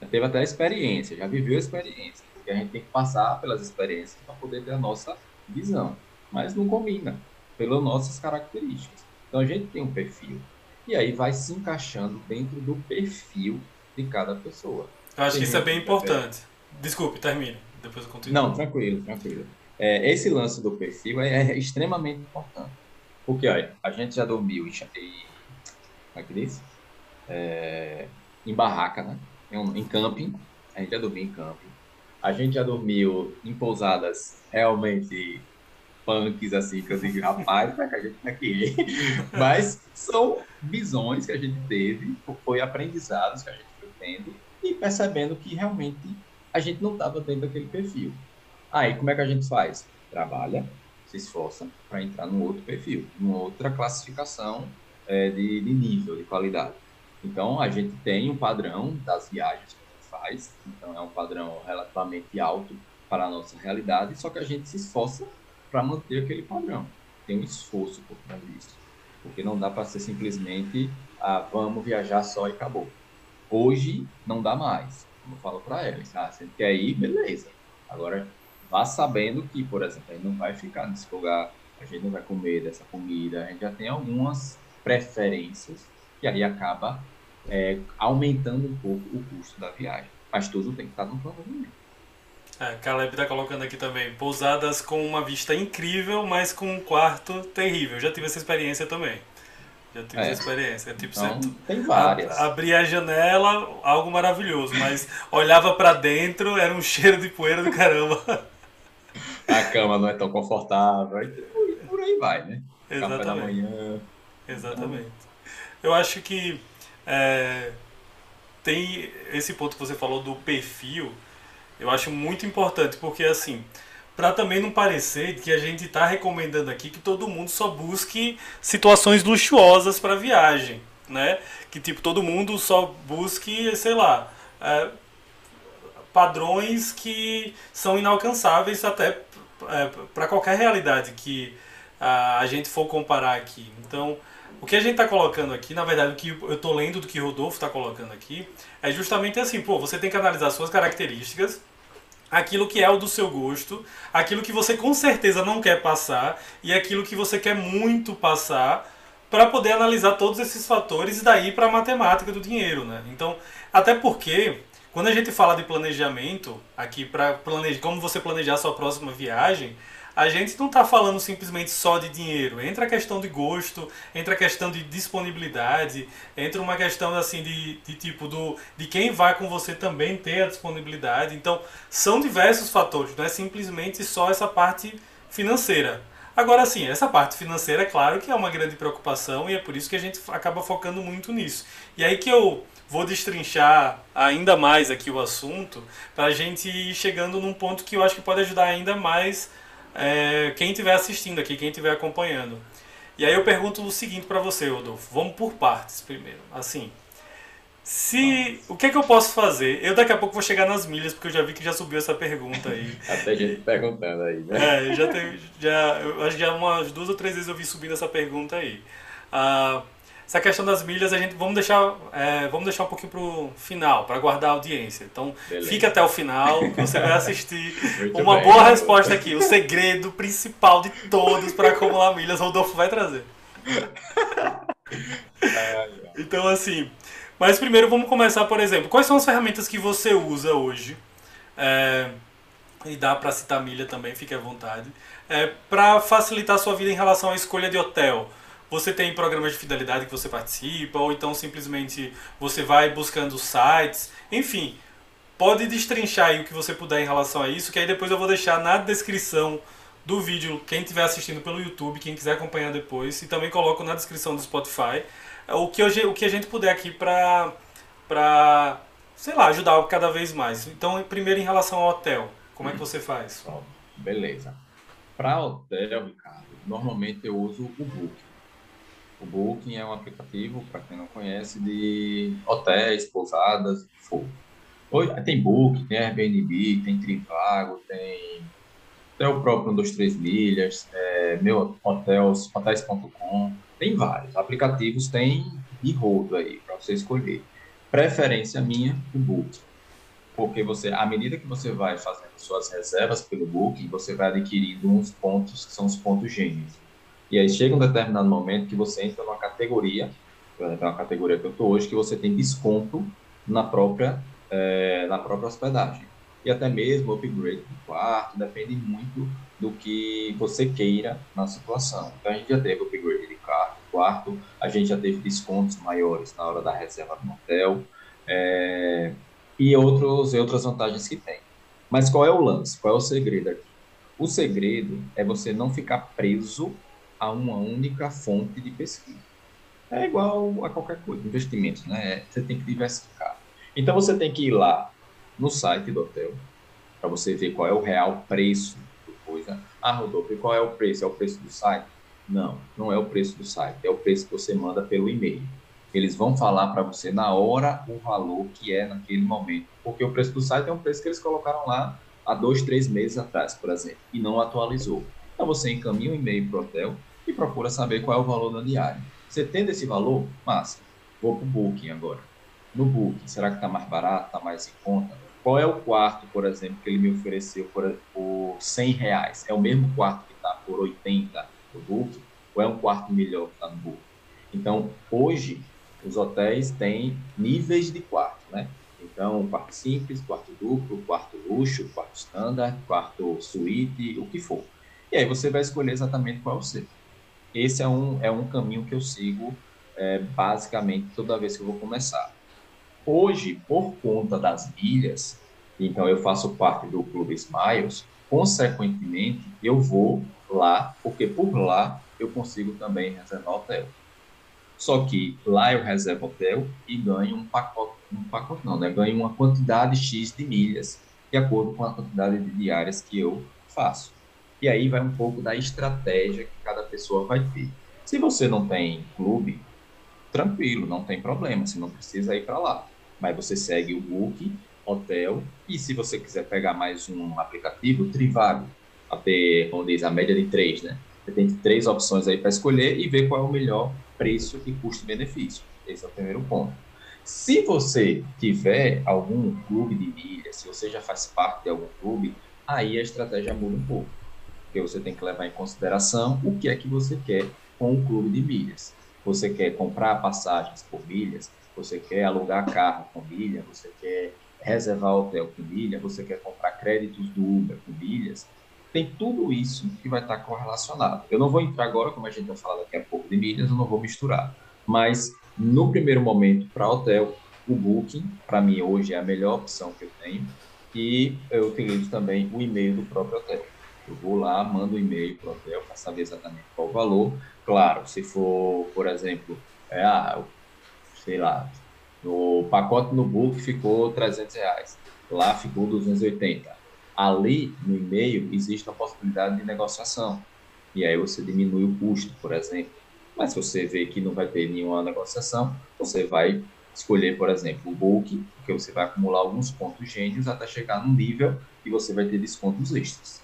Já teve até a experiência, já viveu a experiência, porque a gente tem que passar pelas experiências para poder ter a nossa visão, mas não combina pelas nossas características. Então a gente tem um perfil e aí vai se encaixando dentro do perfil de cada pessoa. Eu acho tem que isso é bem importante. Desculpe, termine. Depois eu continuo. Não, tranquilo, tranquilo. É, esse lance do perfil é, é, extremamente importante. Porque olha, a gente já dormiu e, e como é que diz? É, em barraca, né? Em, em camping. A gente já dormiu em camping. A gente já dormiu em pousadas realmente punks, assim, que eu digo, rapaz, que a gente tá aqui? Mas são visões que a gente teve, foi aprendizados que a gente foi tendo e percebendo que realmente a gente não estava dentro daquele perfil. Aí, como é que a gente faz? Trabalha, se esforça para entrar num outro perfil, numa outra classificação é, de, de nível, de qualidade. Então, a gente tem um padrão das viagens que a gente faz, então é um padrão relativamente alto para a nossa realidade, só que a gente se esforça para manter aquele padrão. Tem um esforço por trás disso, porque não dá para ser simplesmente, ah, vamos viajar só e acabou. Hoje não dá mais, como eu falo para eles, ah, você quer ir, beleza. Agora, vá sabendo que, por exemplo, a gente não vai ficar nesse lugar, a gente não vai comer dessa comida, a gente já tem algumas preferências e aí acaba é, aumentando um pouco o custo da viagem. Mas tudo tem que estar no planejamento. É, Caleb está colocando aqui também, pousadas com uma vista incrível, mas com um quarto terrível. Já tive essa experiência também. Já tive é. essa experiência. Tipo, então, você, tem várias. abria a janela, algo maravilhoso, mas olhava para dentro, era um cheiro de poeira do caramba. A cama não é tão confortável, por aí vai, né? Exatamente. Café da manhã. Exatamente. Eu acho que é, tem esse ponto que você falou do perfil, eu acho muito importante, porque assim, para também não parecer que a gente está recomendando aqui que todo mundo só busque situações luxuosas para viagem, né? Que tipo todo mundo só busque, sei lá, é, padrões que são inalcançáveis até é, para qualquer realidade que a, gente for comparar aqui. Então, o que a gente está colocando aqui, na verdade, o que eu estou lendo do que Rodolfo está colocando aqui, é justamente assim, pô, você tem que analisar suas características, aquilo que é o do seu gosto, aquilo que você com certeza não quer passar e aquilo que você quer muito passar para poder analisar todos esses fatores e daí para a matemática do dinheiro, né? Então, até porque quando a gente fala de planejamento aqui para planejar como você planejar a sua próxima viagem, a gente não está falando simplesmente só de dinheiro. Entra a questão de gosto, entra a questão de disponibilidade, entra uma questão assim de, de tipo do de quem vai com você também ter a disponibilidade. Então, são diversos fatores, não é simplesmente só essa parte financeira. Agora sim, essa parte financeira é claro que é uma grande preocupação e é por isso que a gente acaba focando muito nisso. E aí que eu vou destrinchar ainda mais aqui o assunto para a gente ir chegando num ponto que eu acho que pode ajudar ainda mais é, quem estiver assistindo aqui, quem estiver acompanhando. E aí eu pergunto o seguinte para você, Rodolfo. Vamos por partes primeiro. Assim, se o que é que eu posso fazer? Eu daqui a pouco vou chegar nas milhas porque eu já vi que já subiu essa pergunta aí. Até gente perguntando aí, né? É, já tem, já, eu acho que já umas duas ou três vezes eu vi subindo essa pergunta aí. Ah, essa questão das milhas a gente vamos deixar é, vamos deixar um pouquinho pro final para guardar a audiência. Então Beleza. fica até o final que você vai assistir uma bem, boa resposta aqui. O segredo principal de todos para acumular milhas Rodolfo vai trazer. Então assim mas primeiro vamos começar por exemplo quais são as ferramentas que você usa hoje? É, e dá para citar milha também fique à vontade. É, para facilitar a sua vida em relação à escolha de hotel você tem programas de fidelidade que você participa, ou então simplesmente você vai buscando sites, enfim. Pode destrinchar aí o que você puder em relação a isso, que aí depois eu vou deixar na descrição do vídeo, quem estiver assistindo pelo YouTube, quem quiser acompanhar depois, e também coloco na descrição do Spotify o que, eu, o que a gente puder aqui pra, pra, sei lá, ajudar cada vez mais. Então, primeiro em relação ao hotel, como é que você faz? Beleza. Para hotel, Ricardo, normalmente eu uso o Book. O Booking é um aplicativo, para quem não conhece, de hotéis, pousadas, o que for. Tem Booking, tem Airbnb, tem Trivago, tem, tem o próprio 123 Milhas, é, meu hotels, hotels.com, tem vários. Aplicativos tem de rodo aí para você escolher. Preferência minha, o Booking. Porque você, à medida que você vai fazendo suas reservas pelo Booking, você vai adquirindo uns pontos que são os pontos gêmeos e aí chega um determinado momento que você entra numa categoria, por uma categoria que eu estou hoje, que você tem desconto na própria, é, na própria hospedagem. E até mesmo upgrade do quarto, depende muito do que você queira na situação. Então a gente já teve upgrade de quarto, a gente já teve descontos maiores na hora da reserva do hotel, é, e outros, outras vantagens que tem. Mas qual é o lance? Qual é o segredo aqui? O segredo é você não ficar preso a uma única fonte de pesquisa. É igual a qualquer coisa, investimentos, né? Você tem que diversificar. Então você tem que ir lá no site do hotel para você ver qual é o real preço do coisa. Ah, Rodolfo, qual é o preço? É o preço do site? Não, não é o preço do site, é o preço que você manda pelo e-mail. Eles vão falar para você na hora o valor que é naquele momento, porque o preço do site é um preço que eles colocaram lá há dois, três meses atrás, por exemplo, e não atualizou. Então você encaminha um e-mail para o hotel, e procura saber qual é o valor da diária. Você tendo esse valor, massa. Vou para o Booking agora. No Booking, será que está mais barato, está mais em conta? Qual é o quarto, por exemplo, que ele me ofereceu por, por 100 reais? É o mesmo quarto que está por 80 no Booking? Ou é um quarto melhor que está no Booking? Então, hoje, os hotéis têm níveis de quarto, né? Então, quarto simples, quarto duplo, quarto luxo, quarto standard, quarto suíte, o que for. E aí você vai escolher exatamente qual é o seu esse é um, é um caminho que eu sigo é, basicamente toda vez que eu vou começar. Hoje, por conta das milhas, então eu faço parte do Clube Smiles, consequentemente eu vou lá, porque por lá eu consigo também reservar hotel. Só que lá eu reservo hotel e ganho um pacote, um pacote não, né? Ganho uma quantidade X de milhas, de acordo com a quantidade de diárias que eu faço. E aí vai um pouco da estratégia que cada pessoa vai ter. Se você não tem clube, tranquilo, não tem problema, você não precisa ir para lá. Mas você segue o Book, Hotel, e se você quiser pegar mais um aplicativo, Trivago. a ter, como diz, a média de três, né? Você tem três opções aí para escolher e ver qual é o melhor preço e custo-benefício. Esse é o primeiro ponto. Se você tiver algum clube de milhas, se você já faz parte de algum clube, aí a estratégia muda um pouco. Porque você tem que levar em consideração o que é que você quer com o clube de milhas. Você quer comprar passagens por milhas, você quer alugar carro com milha, você quer reservar hotel com milha, você quer comprar créditos do Uber com milhas, tem tudo isso que vai estar correlacionado. Eu não vou entrar agora, como a gente vai falar daqui a pouco de milhas, eu não vou misturar. Mas, no primeiro momento, para hotel, o Booking, para mim, hoje é a melhor opção que eu tenho. E eu utilizo também o e-mail do próprio hotel. Eu vou lá, mando um e-mail para o hotel para saber exatamente qual o valor. Claro, se for, por exemplo, é, ah, sei lá, no pacote no book ficou 300 reais, lá ficou 280 ali no e-mail existe a possibilidade de negociação. E aí você diminui o custo, por exemplo. Mas se você vê que não vai ter nenhuma negociação, você vai escolher, por exemplo, o bulk, porque você vai acumular alguns pontos gênios até chegar num nível que você vai ter descontos extras.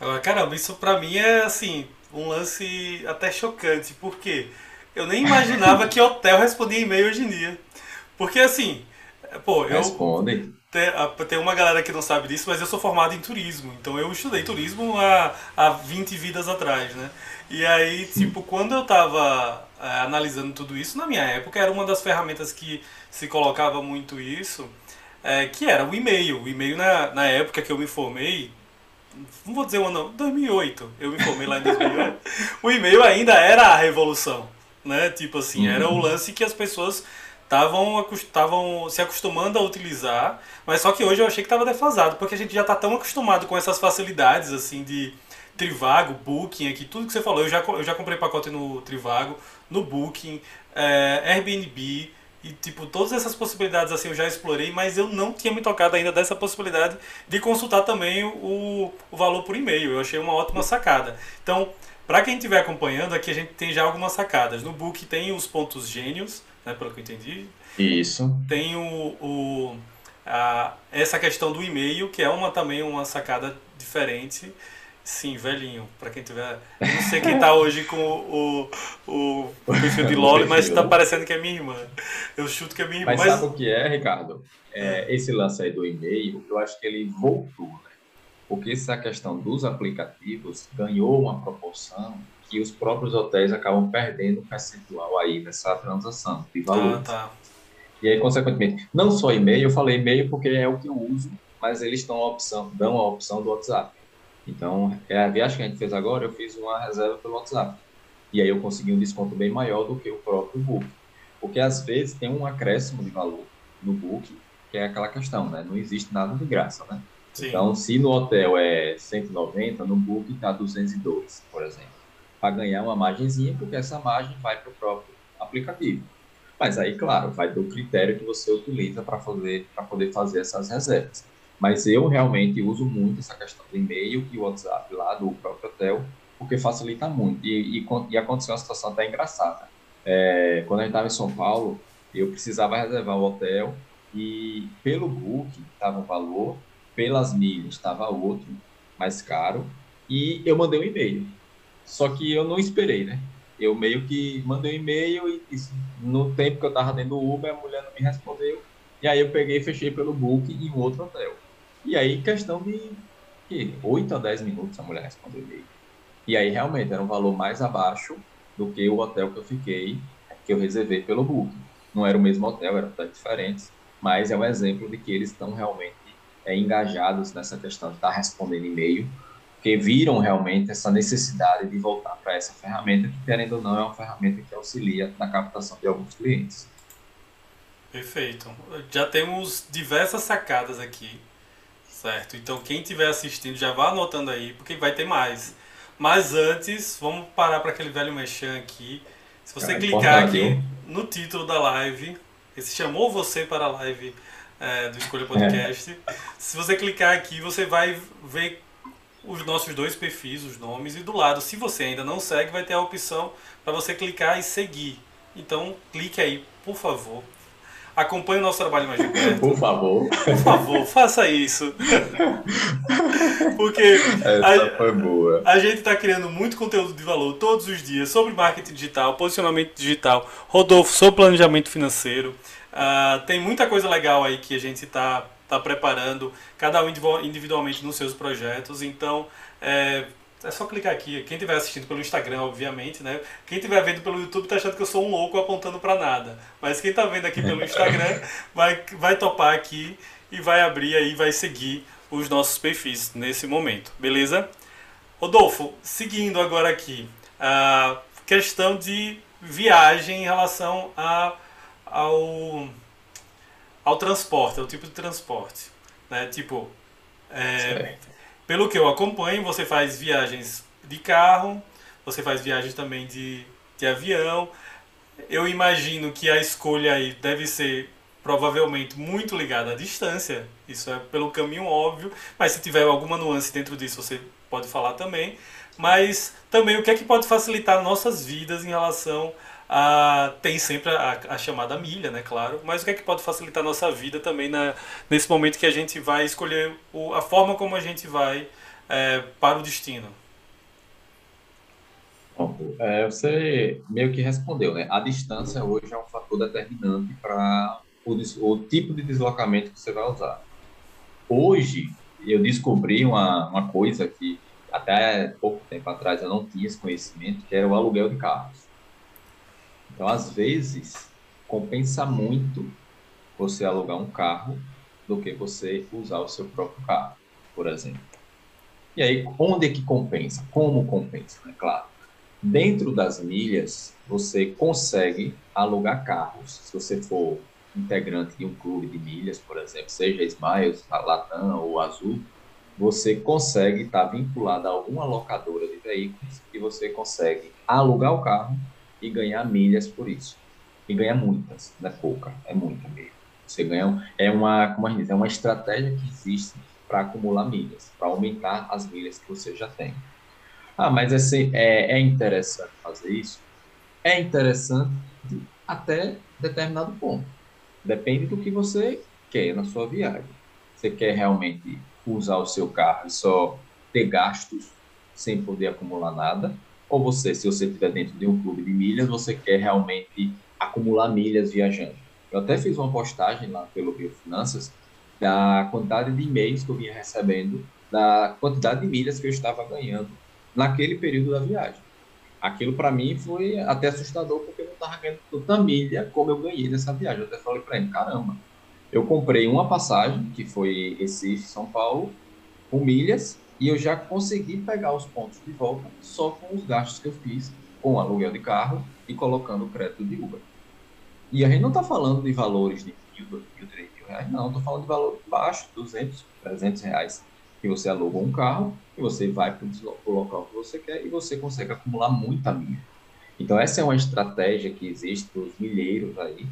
Ah, caramba, isso para mim é assim, um lance até chocante, porque eu nem imaginava que hotel respondia e-mail hoje em dia. Porque assim, pô, eu. Responde tem uma galera que não sabe disso, mas eu sou formado em turismo. Então eu estudei turismo há, há 20 vidas atrás, né? E aí, tipo, quando eu tava é, analisando tudo isso, na minha época era uma das ferramentas que se colocava muito isso, é, que era o e-mail. O e-mail na, na época que eu me formei, não vou dizer o ano, 2008. Eu me formei lá em 2008. o e-mail ainda era a revolução, né? Tipo assim, era o uhum. lance que as pessoas estavam se acostumando a utilizar, mas só que hoje eu achei que estava defasado, porque a gente já está tão acostumado com essas facilidades assim de Trivago, Booking, aqui, tudo que você falou, eu já, eu já comprei pacote no Trivago, no Booking, é, Airbnb, e tipo, todas essas possibilidades assim eu já explorei, mas eu não tinha me tocado ainda dessa possibilidade de consultar também o, o valor por e-mail. Eu achei uma ótima sacada. Então, para quem estiver acompanhando, aqui a gente tem já algumas sacadas. No Book tem os pontos gênios, né, pelo que eu entendi. Isso. Tem o, o a, essa questão do e-mail, que é uma também uma sacada diferente. Sim, velhinho, para quem tiver. Eu não sei quem tá hoje com o, o, o perfil de LOL, mas tá parecendo que é minha irmã. Eu chuto que é minha irmã. Mas, mas... sabe o que é, Ricardo? É, esse lance aí do e-mail, eu acho que ele voltou, né? Porque essa questão dos aplicativos ganhou uma proporção que os próprios hotéis acabam perdendo um percentual aí nessa transação de valor. Ah, tá. E aí, consequentemente, não só e-mail, eu falei e-mail porque é o que eu uso, mas eles dão a opção, dão a opção do WhatsApp. Então, é a viagem que a gente fez agora, eu fiz uma reserva pelo WhatsApp. E aí eu consegui um desconto bem maior do que o próprio Book. Porque às vezes tem um acréscimo de valor no Book, que é aquela questão, né? Não existe nada de graça, né? Sim. Então, se no hotel é 190, no Book está 202, por exemplo para ganhar uma margenzinha, porque essa margem vai para o próprio aplicativo. Mas aí, claro, vai do critério que você utiliza para fazer, para poder fazer essas reservas. Mas eu realmente uso muito essa questão do e-mail e o WhatsApp lá do próprio hotel, porque facilita muito. E, e, e aconteceu uma situação até engraçada. É, quando a gente estava em São Paulo, eu precisava reservar o hotel e pelo book estava um valor, pelas milhas estava outro, mais caro, e eu mandei um e-mail. Só que eu não esperei, né? Eu meio que mandei um e-mail e, no tempo que eu tava dentro do Uber, a mulher não me respondeu. E aí eu peguei e fechei pelo book em um outro hotel. E aí, questão de que, 8 a 10 minutos a mulher respondeu e-mail. E aí, realmente, era um valor mais abaixo do que o hotel que eu fiquei, que eu reservei pelo book. Não era o mesmo hotel, eram hotéis diferentes, mas é um exemplo de que eles estão realmente é, engajados nessa questão de estar respondendo e-mail porque viram realmente essa necessidade de voltar para essa ferramenta, que querendo ou não é uma ferramenta que auxilia na captação de alguns clientes. Perfeito. Já temos diversas sacadas aqui, certo? Então quem estiver assistindo já vá anotando aí, porque vai ter mais. Mas antes, vamos parar para aquele velho mexão aqui. Se você é clicar aqui no título da live, esse chamou você para a live é, do Escolha Podcast. É. Se você clicar aqui, você vai ver os nossos dois perfis, os nomes, e do lado, se você ainda não segue, vai ter a opção para você clicar e seguir. Então, clique aí, por favor. Acompanhe o nosso trabalho mais de perto. Por favor. Por favor, faça isso. Porque Essa a, foi boa. a gente está criando muito conteúdo de valor todos os dias sobre marketing digital, posicionamento digital, Rodolfo sobre planejamento financeiro. Uh, tem muita coisa legal aí que a gente está tá preparando, cada um individualmente nos seus projetos. Então, é, é só clicar aqui. Quem estiver assistindo pelo Instagram, obviamente, né? Quem estiver vendo pelo YouTube tá achando que eu sou um louco apontando para nada. Mas quem tá vendo aqui pelo Instagram vai, vai topar aqui e vai abrir aí, vai seguir os nossos perfis nesse momento, beleza? Rodolfo, seguindo agora aqui, a questão de viagem em relação a, ao, ao transporte, ao tipo de transporte. Né? Tipo, é, pelo que eu acompanho, você faz viagens de carro, você faz viagens também de, de avião. Eu imagino que a escolha aí deve ser provavelmente muito ligada à distância, isso é pelo caminho óbvio, mas se tiver alguma nuance dentro disso você pode falar também. Mas também o que é que pode facilitar nossas vidas em relação ah, tem sempre a, a, chamada milha, né, claro, mas o que é que pode facilitar a nossa vida também na, nesse momento que a gente vai escolher o, a forma como a gente vai é, para o destino? É, você meio que respondeu, né? A distância hoje é um fator determinante para o, o tipo de deslocamento que você vai usar. Hoje, eu descobri uma, uma coisa que até pouco tempo atrás eu não tinha esse conhecimento, que era o aluguel de carros. Então, às vezes, compensa muito você alugar um carro do que você usar o seu próprio carro, por exemplo. E aí, onde é que compensa? Como compensa? É claro. Dentro das milhas, você consegue alugar carros. Se você for integrante de um clube de milhas, por exemplo, seja Smiles, Latam ou Azul, você consegue estar vinculado a alguma locadora de veículos e você consegue alugar o carro e ganhar milhas por isso. E ganhar muitas, não é pouca, é muita mesmo. Você ganha, é uma, como a gente diz, é uma estratégia que existe para acumular milhas, para aumentar as milhas que você já tem. Ah, mas assim, é, é interessante fazer isso? É interessante até determinado ponto. Depende do que você quer na sua viagem. Você quer realmente usar o seu carro e só ter gastos sem poder acumular nada? Ou você, se você estiver dentro de um clube de milhas, você quer realmente acumular milhas viajando. Eu até fiz uma postagem lá pelo Rio Finanças da quantidade de e-mails que eu vinha recebendo, da quantidade de milhas que eu estava ganhando naquele período da viagem. Aquilo para mim foi até assustador, porque eu não estava ganhando tanta milha como eu ganhei nessa viagem. Eu até falei para ele: caramba, eu comprei uma passagem, que foi Recife, São Paulo, com milhas, e eu já consegui pegar os pontos de volta só com os gastos que eu fiz com aluguel de carro e colocando o crédito de Uber. E a gente não está falando de valores de mil, dois mil, três mil reais, não. Estou falando de valor baixo, 200, 300 reais. Que você aluga um carro e você vai para o local que você quer e você consegue acumular muita milha. Então, essa é uma estratégia que existe para os milheiros aí,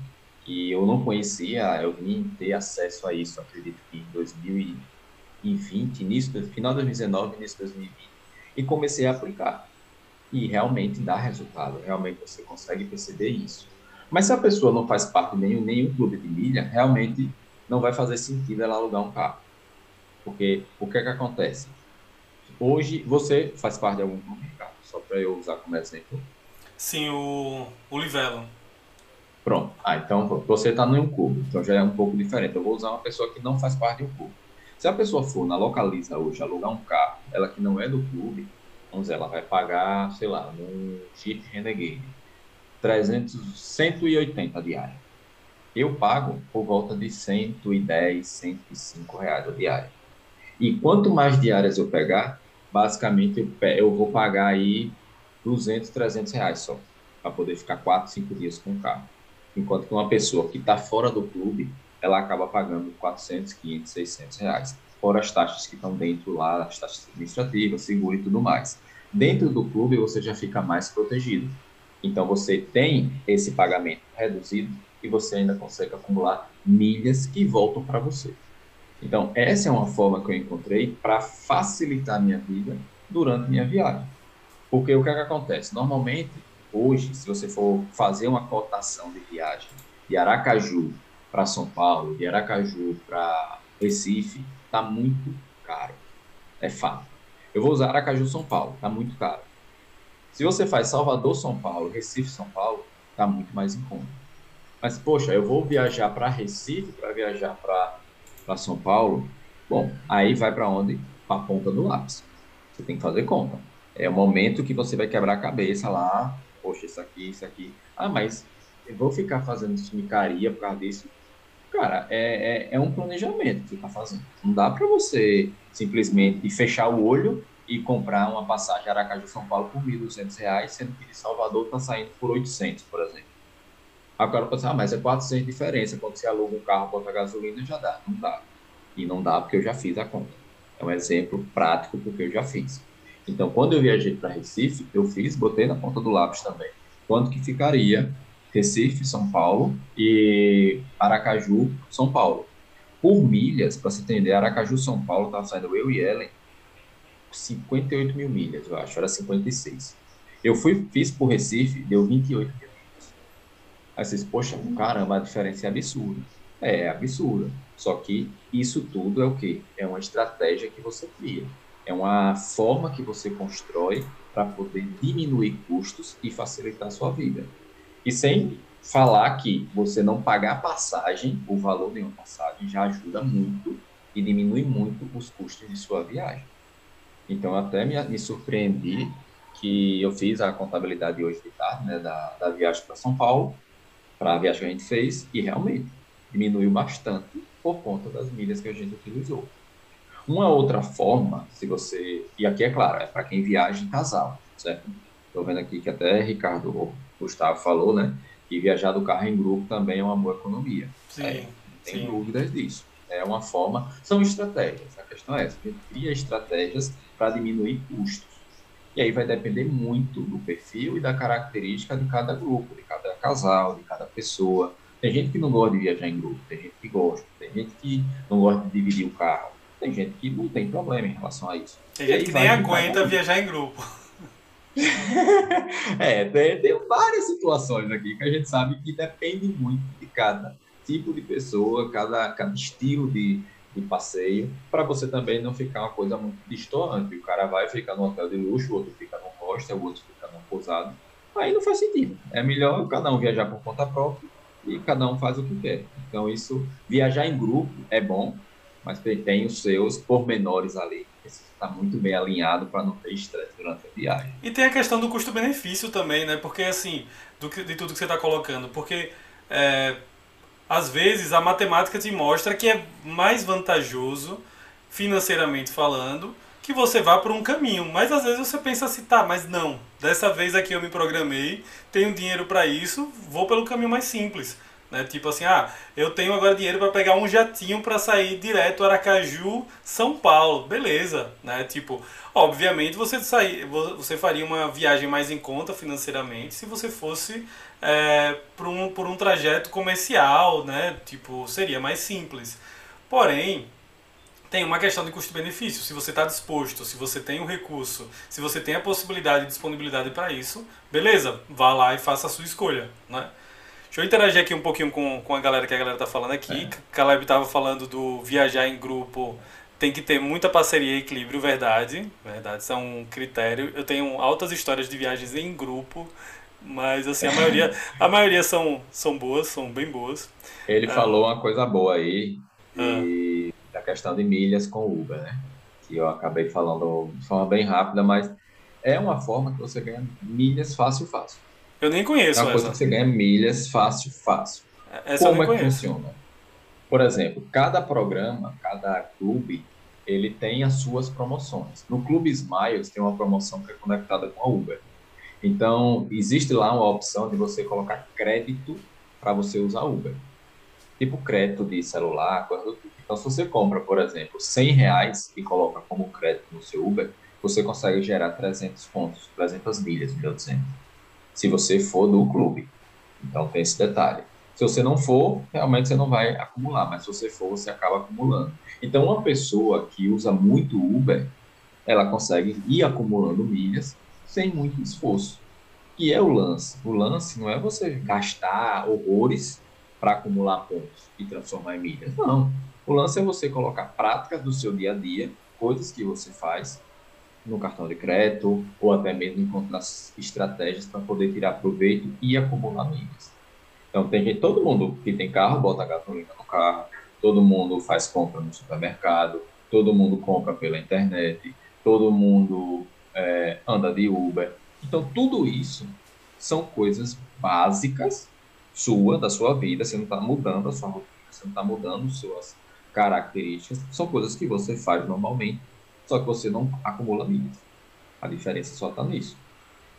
que eu não conhecia, eu vim ter acesso a isso, acredito que em 2000 2020, início final de 2019, início de 2020, e comecei a aplicar. E realmente dá resultado, realmente você consegue perceber isso. Mas se a pessoa não faz parte de nenhum, nenhum clube de milha, realmente não vai fazer sentido ela alugar um carro. Porque o que é que acontece? Hoje você faz parte de algum clube de carro, só para eu usar como exemplo. Sim, o, o Livelo. Pronto. Ah, então você está em um clube, então já é um pouco diferente. Eu vou usar uma pessoa que não faz parte de um clube. Se a pessoa for na Localiza hoje alugar um carro, ela que não é do clube, vamos dizer, ela vai pagar, sei lá, num Jeep Renegade, 300, 180 diária. Eu pago por volta de 110, 105 reais a diária. E quanto mais diárias eu pegar, basicamente eu, eu vou pagar aí 200, 300 reais só, para poder ficar 4, 5 dias com o carro. Enquanto que uma pessoa que está fora do clube, ela acaba pagando 400, 500, 600 reais. Fora as taxas que estão dentro lá, as taxas administrativas, seguro e tudo mais. Dentro do clube, você já fica mais protegido. Então, você tem esse pagamento reduzido e você ainda consegue acumular milhas que voltam para você. Então, essa é uma forma que eu encontrei para facilitar minha vida durante minha viagem. Porque o que, é que acontece? Normalmente, hoje, se você for fazer uma cotação de viagem de Aracaju para São Paulo, de Aracaju para Recife, está muito caro. É fato. Eu vou usar Aracaju São Paulo, está muito caro. Se você faz Salvador São Paulo, Recife São Paulo, está muito mais em conta. Mas, poxa, eu vou viajar para Recife, para viajar para São Paulo. Bom, aí vai para onde? Para a ponta do lápis. Você tem que fazer conta. É o momento que você vai quebrar a cabeça lá. Poxa, isso aqui, isso aqui. Ah, mas eu vou ficar fazendo micaria por causa disso. Cara, é, é, é um planejamento que você está fazendo. Não dá para você simplesmente fechar o olho e comprar uma passagem Aracaju-São Paulo por R$ 1.200, sendo que de Salvador está saindo por 800, por exemplo. Agora, você, ah, mas é 400 de diferença. Quando você aluga um carro, bota gasolina, já dá. Não dá. E não dá porque eu já fiz a conta. É um exemplo prático porque eu já fiz. Então, quando eu viajei para Recife, eu fiz, botei na ponta do lápis também. Quanto que ficaria Recife, São Paulo e Aracaju, São Paulo. Por milhas, para você entender, Aracaju, São Paulo, estava saindo eu e Ellen 58 mil milhas, eu acho, era 56. Eu fui, fiz por Recife, deu 28 mil milhas. Aí vocês, poxa, caramba, a diferença é absurda. É, é absurda. Só que isso tudo é o quê? É uma estratégia que você cria. É uma forma que você constrói para poder diminuir custos e facilitar a sua vida. E sem falar que você não pagar passagem, o valor de uma passagem já ajuda muito e diminui muito os custos de sua viagem. Então, até me, me surpreendi que eu fiz a contabilidade hoje de tarde, né, da, da viagem para São Paulo, para a viagem que a gente fez, e realmente diminuiu bastante por conta das milhas que a gente utilizou. Uma outra forma, se você. E aqui é claro, é para quem viaja em casal, certo? Estou vendo aqui que até Ricardo Gustavo falou, né? Que viajar do carro em grupo também é uma boa economia. Sim, é, não tem sim. dúvidas disso. É uma forma, são estratégias. A questão é essa, a gente cria estratégias para diminuir custos. E aí vai depender muito do perfil e da característica de cada grupo, de cada casal, de cada pessoa. Tem gente que não gosta de viajar em grupo, tem gente que gosta, tem gente que não gosta de dividir o carro, tem gente que não tem problema em relação a isso. Tem gente que nem aguenta viajar em grupo. é, tem, tem, várias situações aqui que a gente sabe que depende muito de cada tipo de pessoa, cada, cada estilo de, de passeio, para você também não ficar uma coisa muito distoante. O cara vai ficar no hotel de luxo, o outro fica no hostel, o outro fica no pousado. Aí não faz sentido. É melhor cada um viajar por conta própria e cada um faz o que quer. Então, isso, viajar em grupo é bom, mas tem os seus pormenores ali está muito bem alinhado para não ter estresse durante a viagem. E tem a questão do custo-benefício também, né? Porque assim, do de tudo que você está colocando, porque é, às vezes a matemática te mostra que é mais vantajoso, financeiramente falando, que você vá por um caminho. Mas às vezes você pensa assim, tá, mas não, dessa vez aqui eu me programei, tenho dinheiro para isso, vou pelo caminho mais simples. Né? Tipo assim, ah, eu tenho agora dinheiro para pegar um jatinho para sair direto Aracaju, São Paulo. Beleza, né? Tipo, obviamente você sair, você faria uma viagem mais em conta financeiramente se você fosse é, por, um, por um trajeto comercial, né? Tipo, seria mais simples. Porém, tem uma questão de custo-benefício. Se você está disposto, se você tem o um recurso, se você tem a possibilidade e disponibilidade para isso, beleza, vá lá e faça a sua escolha, né? Deixa eu interagir aqui um pouquinho com, com a galera que a galera tá falando aqui. É. Caleb tava falando do viajar em grupo. Tem que ter muita parceria e equilíbrio, verdade. Verdade, isso é um critério. Eu tenho altas histórias de viagens em grupo, mas assim, a maioria, a maioria são, são boas, são bem boas. Ele ah. falou uma coisa boa aí, e ah. da questão de milhas com Uber, né? Que eu acabei falando de forma bem rápida, mas é uma forma que você ganha milhas fácil, fácil. Eu nem conheço é uma coisa essa. que você ganha milhas fácil, fácil. Essa Como é que conheço. funciona? Por exemplo, cada programa, cada clube, ele tem as suas promoções. No Clube Smiles tem uma promoção que é conectada com a Uber. Então, existe lá uma opção de você colocar crédito para você usar Uber. Tipo crédito de celular, coisa do tipo. Então, se você compra, por exemplo, 100 reais e coloca como crédito no seu Uber, você consegue gerar 300 pontos, 300 milhas, melhor dizendo se você for do clube. Então tem esse detalhe. Se você não for, realmente você não vai acumular, mas se você for, você acaba acumulando. Então, uma pessoa que usa muito Uber, ela consegue ir acumulando milhas sem muito esforço. E é o lance. O lance não é você gastar horrores para acumular pontos e transformar em milhas. Não. O lance é você colocar práticas do seu dia a dia, coisas que você faz no cartão de crédito, ou até mesmo encontrar estratégias para poder tirar proveito e acumular milhas. Então, tem gente, todo mundo que tem carro bota gasolina no carro, todo mundo faz compra no supermercado, todo mundo compra pela internet, todo mundo é, anda de Uber. Então, tudo isso são coisas básicas sua, da sua vida, você não está mudando a sua rotina, você não está mudando suas características, são coisas que você faz normalmente, só que você não acumula milhas. A diferença só está nisso.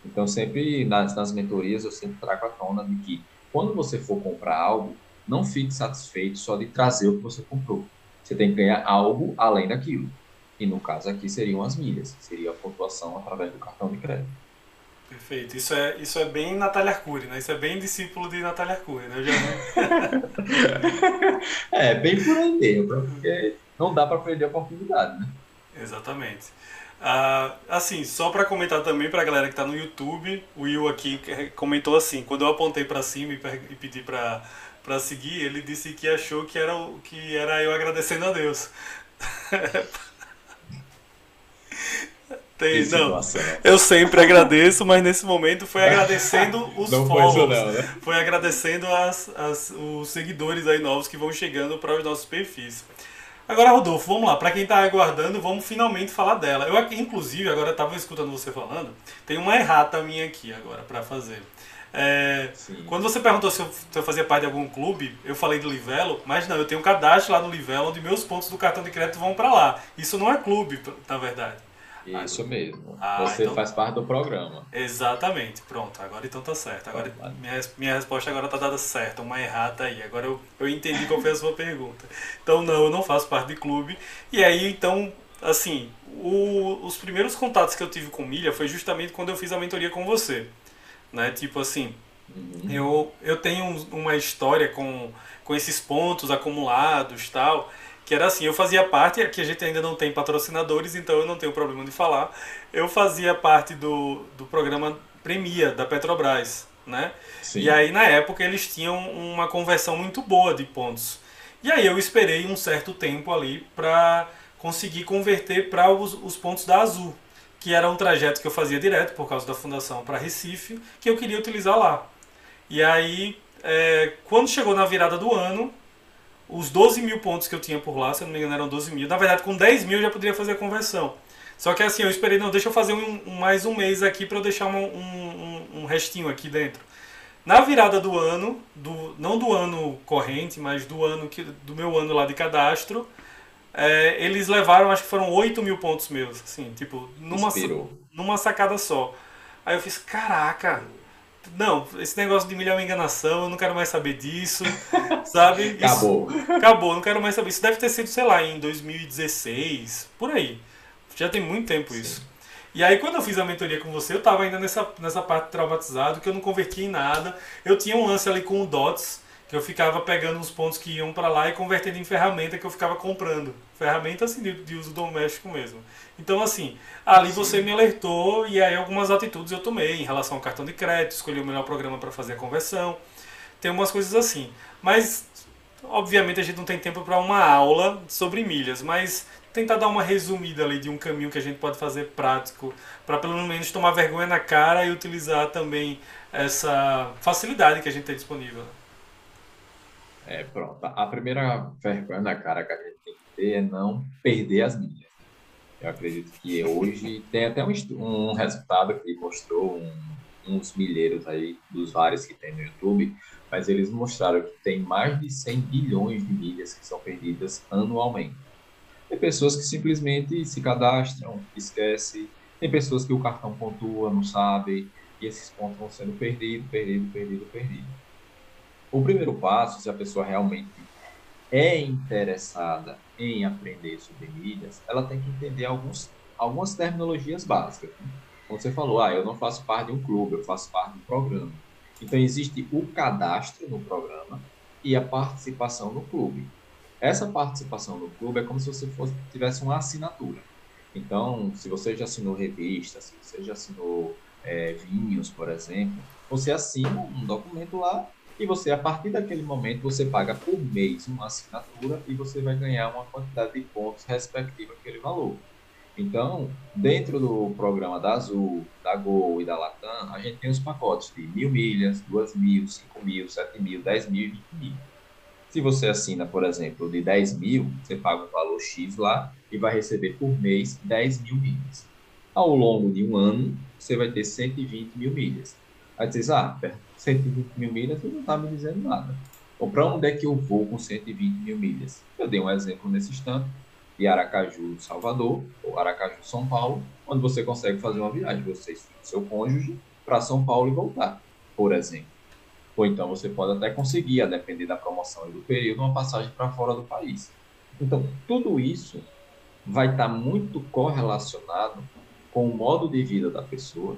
Então, sempre nas, nas mentorias, eu sempre trago a tona de que quando você for comprar algo, não fique satisfeito só de trazer o que você comprou. Você tem que ganhar algo além daquilo. E no caso aqui seriam as milhas, seria a pontuação através do cartão de crédito. Perfeito. Isso é, isso é bem Natália Arcuri, né? Isso é bem discípulo de Natália Arcuri, né? Já... é, bem por aí mesmo, porque não dá para perder a oportunidade, né? Exatamente. Ah, assim, só para comentar também para a galera que está no YouTube, o Will aqui comentou assim, quando eu apontei para cima e, e pedi para para seguir, ele disse que achou que era que era eu agradecendo a Deus. Tem, não, eu sempre agradeço, mas nesse momento foi agradecendo os não foi, não, né? foi agradecendo as, as, os seguidores aí novos que vão chegando para os nossos perfis. Agora, Rodolfo, vamos lá. Para quem está aguardando, vamos finalmente falar dela. Eu, inclusive, agora estava escutando você falando, tem uma errata minha aqui agora para fazer. É, quando você perguntou se eu, se eu, fazia parte de algum clube, eu falei do Livelo, mas não, eu tenho um cadastro lá no Livelo onde meus pontos do cartão de crédito vão para lá. Isso não é clube, na verdade. Isso mesmo. Ah, Você então... faz parte do programa. Exatamente. Pronto, agora então tá certo. Agora minha, minha resposta agora tá dada certa, uma errata aí. Agora eu, eu entendi qual foi a sua pergunta. Então não, eu não faço parte de clube. E aí então, assim, o, os primeiros contatos que eu tive com milha foi justamente quando eu fiz a mentoria com você. Né? Tipo assim, uhum. eu, eu tenho uma história com, com esses pontos acumulados tal que era assim, eu fazia parte, aqui a gente ainda não tem patrocinadores, então eu não tenho problema de falar, eu fazia parte do, do programa Premia, da Petrobras, né? Sim. E aí, na época, eles tinham uma conversão muito boa de pontos. E aí eu esperei um certo tempo ali para conseguir converter para os, os pontos da Azul, que era um trajeto que eu fazia direto por causa da fundação para Recife, que eu queria utilizar lá. E aí, é, quando chegou na virada do ano, os 12 mil pontos que eu tinha por lá, se eu não me engano eram 12 mil. Na verdade, com 10 mil eu já poderia fazer a conversão. Só que assim, eu esperei, não, deixa eu fazer um, um mais um mês aqui para eu deixar um, um, um, restinho aqui dentro. Na virada do ano, do, não do ano corrente, mas do ano que, do meu ano lá de cadastro, é, eles levaram, acho que foram 8 mil pontos meus, assim, tipo, numa, numa sacada só. Aí eu fiz, caraca, não, esse negócio de milhão é enganação, eu não quero mais saber disso, sabe? Acabou. Isso, acabou, não quero mais saber. Isso deve ter sido, sei lá, em 2016, por aí. Já tem muito tempo Sim. isso. E aí, quando eu fiz a mentoria com você, eu tava ainda nessa, nessa parte traumatizado, que eu não convertia em nada. Eu tinha um lance ali com o DOTS, que eu ficava pegando os pontos que iam para lá e convertendo em ferramenta que eu ficava comprando. Ferramenta assim de, de uso doméstico mesmo. Então assim, ali Sim. você me alertou e aí algumas atitudes eu tomei em relação ao cartão de crédito, escolhi o melhor programa para fazer a conversão. Tem umas coisas assim. Mas obviamente a gente não tem tempo para uma aula sobre milhas, mas tentar dar uma resumida ali de um caminho que a gente pode fazer prático para pelo menos tomar vergonha na cara e utilizar também essa facilidade que a gente tem disponível. É, pronto. A primeira vergonha na cara que a gente tem que ter é não perder as milhas. Eu acredito que hoje tem até um, um resultado que mostrou um, uns milheiros aí dos vários que tem no YouTube, mas eles mostraram que tem mais de 100 bilhões de milhas que são perdidas anualmente. Tem pessoas que simplesmente se cadastram, esquecem. Tem pessoas que o cartão pontua, não sabe, e esses pontos vão sendo perdidos, perdidos, perdidos, perdidos. O primeiro passo, se a pessoa realmente é interessada em aprender sobre milhas, ela tem que entender alguns, algumas terminologias básicas. Né? Como você falou, ah, eu não faço parte de um clube, eu faço parte de um programa. Então, existe o cadastro no programa e a participação no clube. Essa participação no clube é como se você fosse, tivesse uma assinatura. Então, se você já assinou revista, se você já assinou é, vinhos, por exemplo, você assina um documento lá E você, a partir daquele momento, você paga por mês uma assinatura e você vai ganhar uma quantidade de pontos respectiva àquele valor. Então, dentro do programa da Azul, da Gol e da Latam, a gente tem os pacotes de mil milhas, duas mil, cinco mil, sete mil, dez mil e vinte mil. Se você assina, por exemplo, de 10 mil, você paga um valor X lá e vai receber por mês 10 mil milhas. Ao longo de um ano, você vai ter 120 mil milhas. Aí você diz, ah, 120 mil milhas, você não está me dizendo nada. Ou para onde é que eu vou com 120 mil milhas? Eu dei um exemplo nesse instante de Aracaju, Salvador, ou Aracaju, São Paulo, onde você consegue fazer uma viagem, você e seu cônjuge, para São Paulo e voltar, por exemplo. Ou então você pode até conseguir, a depender da promoção e do período, uma passagem para fora do país. Então, tudo isso vai estar tá muito correlacionado com o modo de vida da pessoa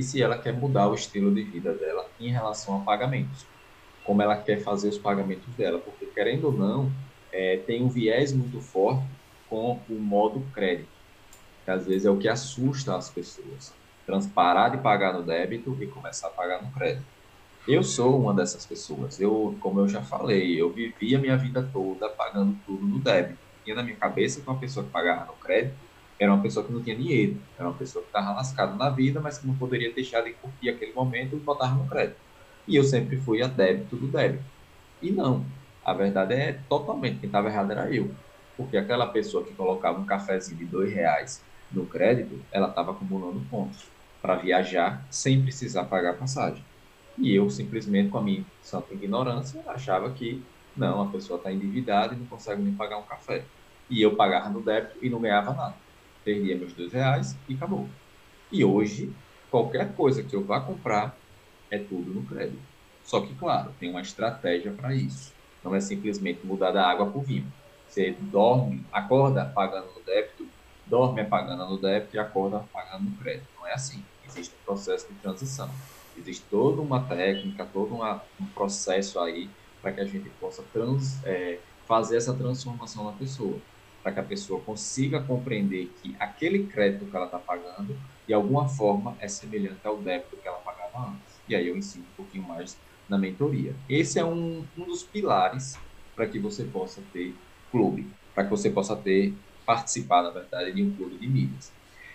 e se ela quer mudar o estilo de vida dela em relação a pagamentos. Como ela quer fazer os pagamentos dela, porque querendo ou não, é, tem um viés muito forte com o modo crédito, que às vezes é o que assusta as pessoas. Parar de pagar no débito e começar a pagar no crédito. Eu sou uma dessas pessoas. Eu, como eu já falei, eu vivi a minha vida toda pagando tudo no débito. E na minha cabeça que uma pessoa que pagava no crédito era uma pessoa que não tinha dinheiro, era uma pessoa que estava lascada na vida, mas que não poderia deixar de curtir aquele momento e botar no crédito. E eu sempre fui a débito do débito. E não, a verdade é totalmente, quem estava errado era eu. Porque aquela pessoa que colocava um cafezinho de dois reais no crédito, ela estava acumulando pontos para viajar sem precisar pagar passagem. E eu simplesmente, com a minha santa ignorância, achava que não, a pessoa está endividada e não consegue nem pagar um café. E eu pagava no débito e não ganhava nada. Perdia meus dois reais e acabou. E hoje, qualquer coisa que eu vá comprar é tudo no crédito. Só que, claro, tem uma estratégia para isso. Não é simplesmente mudar da água para o vinho. Você dorme, acorda pagando no débito, dorme pagando no débito e acorda pagando no crédito. Não é assim. Existe um processo de transição. Existe toda uma técnica, todo uma, um processo aí para que a gente possa trans, é, fazer essa transformação na pessoa. Para que a pessoa consiga compreender que aquele crédito que ela está pagando, de alguma forma, é semelhante ao débito que ela pagava antes. E aí eu ensino um pouquinho mais na mentoria. Esse é um, um dos pilares para que você possa ter clube, para que você possa ter, participar, na verdade, de um clube de milhas.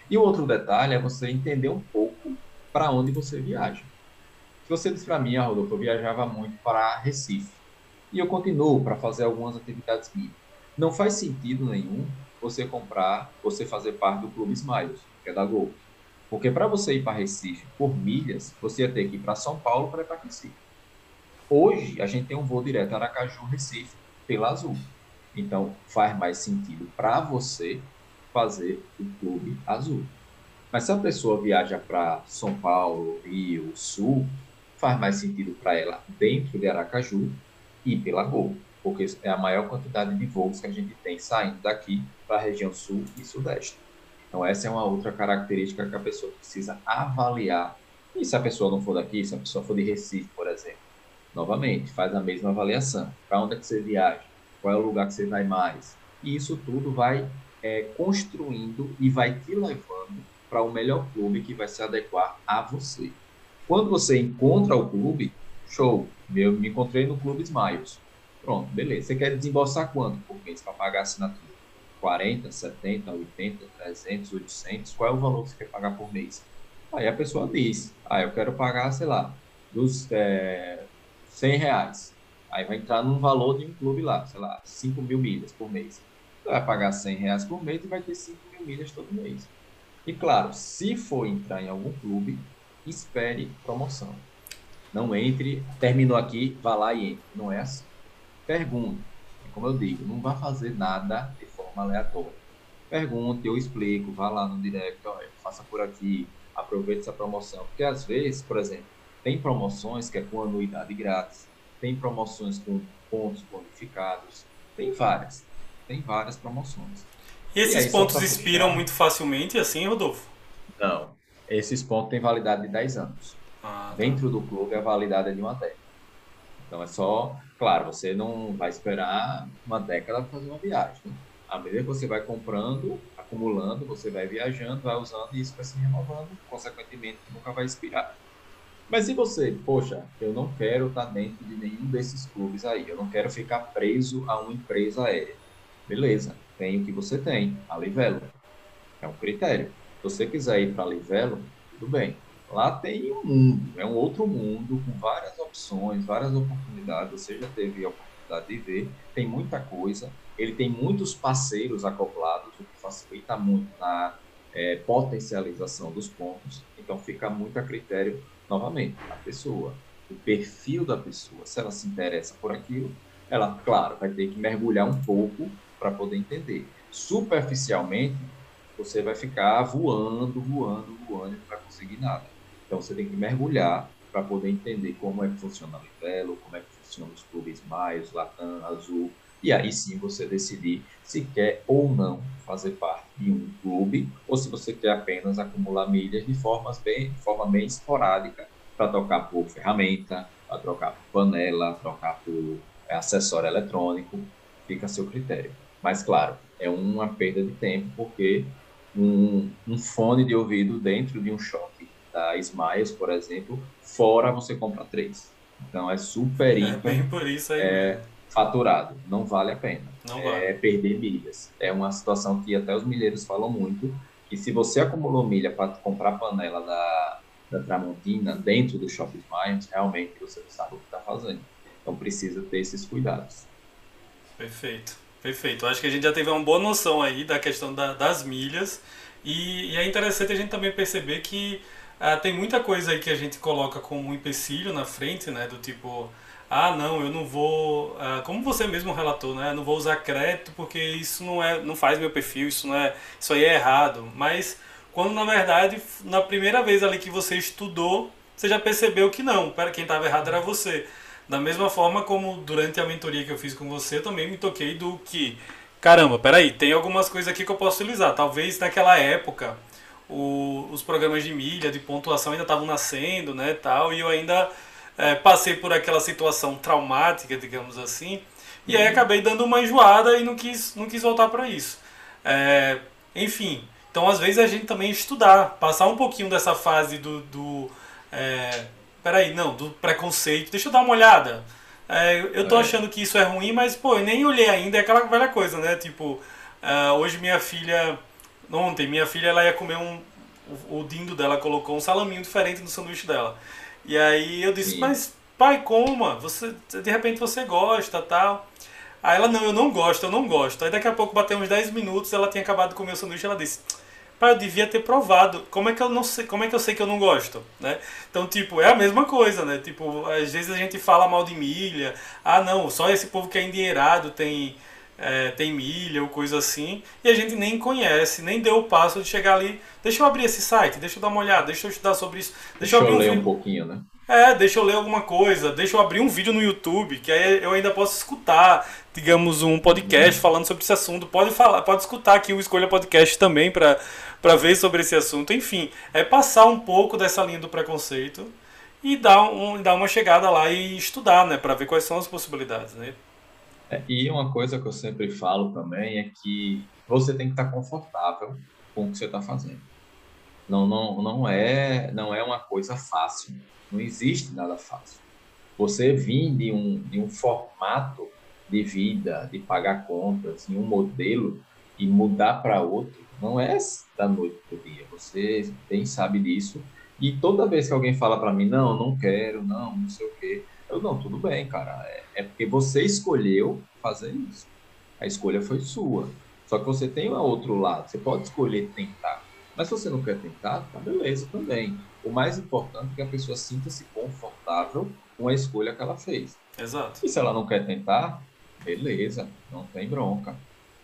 E o outro detalhe é você entender um pouco para onde você viaja. Se você disse para mim, ah, Rodolfo, eu viajava muito para Recife, e eu continuo para fazer algumas atividades minhas. Não faz sentido nenhum você comprar, você fazer parte do Clube Smiles, que é da Gol. Porque para você ir para Recife por milhas, você ia ter que ir para São Paulo para ir para Recife. Hoje, a gente tem um voo direto Aracaju-Recife pela Azul. Então, faz mais sentido para você fazer o Clube Azul. Mas se a pessoa viaja para São Paulo, Rio, Sul, faz mais sentido para ela dentro de Aracaju e pela Gol, porque é a maior quantidade de voos que a gente tem saindo daqui para a região Sul e Sudeste. Então, essa é uma outra característica que a pessoa precisa avaliar. E se a pessoa não for daqui, se a pessoa for de Recife, por exemplo, novamente, faz a mesma avaliação. Para onde é que você viaja? qual é o lugar que você vai mais. E isso tudo vai é, construindo e vai te levando para o melhor clube que vai se adequar a você. Quando você encontra o clube, show, eu me encontrei no Clube Smiles. Pronto, beleza. Você quer desembolsar quanto por mês para pagar a assinatura? 40, 70, 80, 300, 800? Qual é o valor que você quer pagar por mês? Aí a pessoa diz, ah, eu quero pagar, sei lá, dos é, 100 reais. Aí vai entrar num valor de um clube lá, sei lá, 5 mil milhas por mês. Você vai pagar 100 reais por mês e vai ter 5 mil milhas todo mês. E claro, se for entrar em algum clube, espere promoção. Não entre, terminou aqui, vá lá e entre. Não é assim. Pergunte. Como eu digo, não vá fazer nada de forma aleatória. Pergunte, eu explico, vá lá no direct, olha, faça por aqui, aproveite essa promoção. Porque às vezes, por exemplo, tem promoções que é com anuidade grátis tem promoções com pontos bonificados, tem várias, tem várias promoções. E esses e pontos expiram muito facilmente assim, Rodolfo? Não, esses pontos têm validade de 10 anos. Ah, tá. Dentro do clube a validade é de uma década. Então é só, claro, você não vai esperar uma década para fazer uma viagem. À medida que você vai comprando, acumulando, você vai viajando, vai usando e isso vai se renovando, consequentemente nunca vai expirar. Mas se você, poxa, eu não quero estar dentro de nenhum desses clubes aí, eu não quero ficar preso a uma empresa aérea. Beleza, tem o que você tem, a Livelo. É um critério. Se você quiser ir para a Livelo, tudo bem. Lá tem um mundo, é um outro mundo com várias opções, várias oportunidades. Você já teve a oportunidade de ver, tem muita coisa. Ele tem muitos parceiros acoplados, o que facilita muito na é, potencialização dos pontos. Então fica muito a critério novamente, a pessoa, o perfil da pessoa. Se ela se interessa por aquilo, ela, claro, vai ter que mergulhar um pouco para poder entender. Superficialmente, você vai ficar voando, voando, voando e não vai conseguir nada. Então, você tem que mergulhar para poder entender como é que funciona o Livelo, como é que funciona os clubes mais, Latam, Azul, e aí sim você decidir se quer ou não fazer parte de um clube ou se você quer apenas acumular milhas de, formas bem, de forma bem esporádica para trocar por ferramenta, para trocar por panela, trocar por é, acessório eletrônico, fica a seu critério. Mas claro, é uma perda de tempo porque um, um fone de ouvido dentro de um shopping da Smiles, por exemplo, fora você compra três. Então é super, é, bem por isso aí. É, faturado. Não vale a pena. Não é perder milhas. É uma situação que até os milheiros falam muito, que se você acumulou milha para comprar a panela da, da Tramontina dentro do Shopping Smiles, realmente você não sabe o que está fazendo. Então precisa ter esses cuidados. Perfeito, perfeito. Acho que a gente já teve uma boa noção aí da questão da, das milhas e, e, é interessante a gente também perceber que ah, tem muita coisa aí que a gente coloca como um empecilho na frente, né? Do tipo, ah, não, eu não vou, ah, como você mesmo relatou, né? Eu não vou usar crédito porque isso não é, não faz meu perfil, isso não é, isso aí é errado. Mas quando na verdade, na primeira vez ali que você estudou, você já percebeu que não, para quem estava errado era você. Da mesma forma como durante a mentoria que eu fiz com você, eu também me toquei do que, caramba, peraí, tem algumas coisas aqui que eu posso utilizar. Talvez naquela época o, os programas de milha, de pontuação ainda estavam nascendo, né, tal, e eu ainda é, passei por aquela situação traumática, digamos assim, e aí uhum. acabei dando uma enjoada e não quis, não quis voltar para isso. É, enfim, então às vezes a gente também estudar, passar um pouquinho dessa fase do. do é, peraí, não, do preconceito, deixa eu dar uma olhada. É, eu tô é. achando que isso é ruim, mas pô, eu nem olhei ainda, é aquela velha coisa, né? Tipo, uh, hoje minha filha. Ontem, minha filha ela ia comer um. O, o dindo dela colocou um salaminho diferente no sanduíche dela. E aí eu disse, Sim. mas pai, coma, você, de repente você gosta tal. Aí ela, não, eu não gosto, eu não gosto. Aí daqui a pouco bateu uns 10 minutos, ela tinha acabado de comer o sanduíche, ela disse, pai, eu devia ter provado. Como é que eu não sei, como é que eu sei que eu não gosto, né? Então, tipo, é a mesma coisa, né? Tipo, às vezes a gente fala mal de milha. Ah, não, só esse povo que é endinheirado tem é, tem milha ou coisa assim, e a gente nem conhece, nem deu o passo de chegar ali, deixa eu abrir esse site, deixa eu dar uma olhada, deixa eu estudar sobre isso, deixa, deixa eu, eu ler um, um pouquinho, né? É, deixa eu ler alguma coisa, deixa eu abrir um vídeo no YouTube, que aí eu ainda posso escutar, digamos, um podcast uhum. falando sobre esse assunto. Pode falar, pode escutar aqui o Escolha Podcast também para para ver sobre esse assunto. Enfim, é passar um pouco dessa linha do preconceito e dar, um, dar uma chegada lá e estudar, né, para ver quais são as possibilidades, né? É, e uma coisa que eu sempre falo também é que você tem que estar confortável com o que você está fazendo. Não, não, não, é, não é uma coisa fácil. Não existe nada fácil. Você vir de um, de um formato de vida, de pagar contas, em um modelo e mudar para outro, não é da noite para o dia. Você bem sabe disso. E toda vez que alguém fala para mim, não, não quero, não, não sei o quê, eu, não, tudo bem, cara. É, é porque você escolheu fazer isso. A escolha foi sua. Só que você tem um outro lado. Você pode escolher tentar. Mas se você não quer tentar, tá beleza também. O mais importante é que a pessoa sinta-se confortável com a escolha que ela fez. Exato. E se ela não quer tentar, beleza, não tem bronca.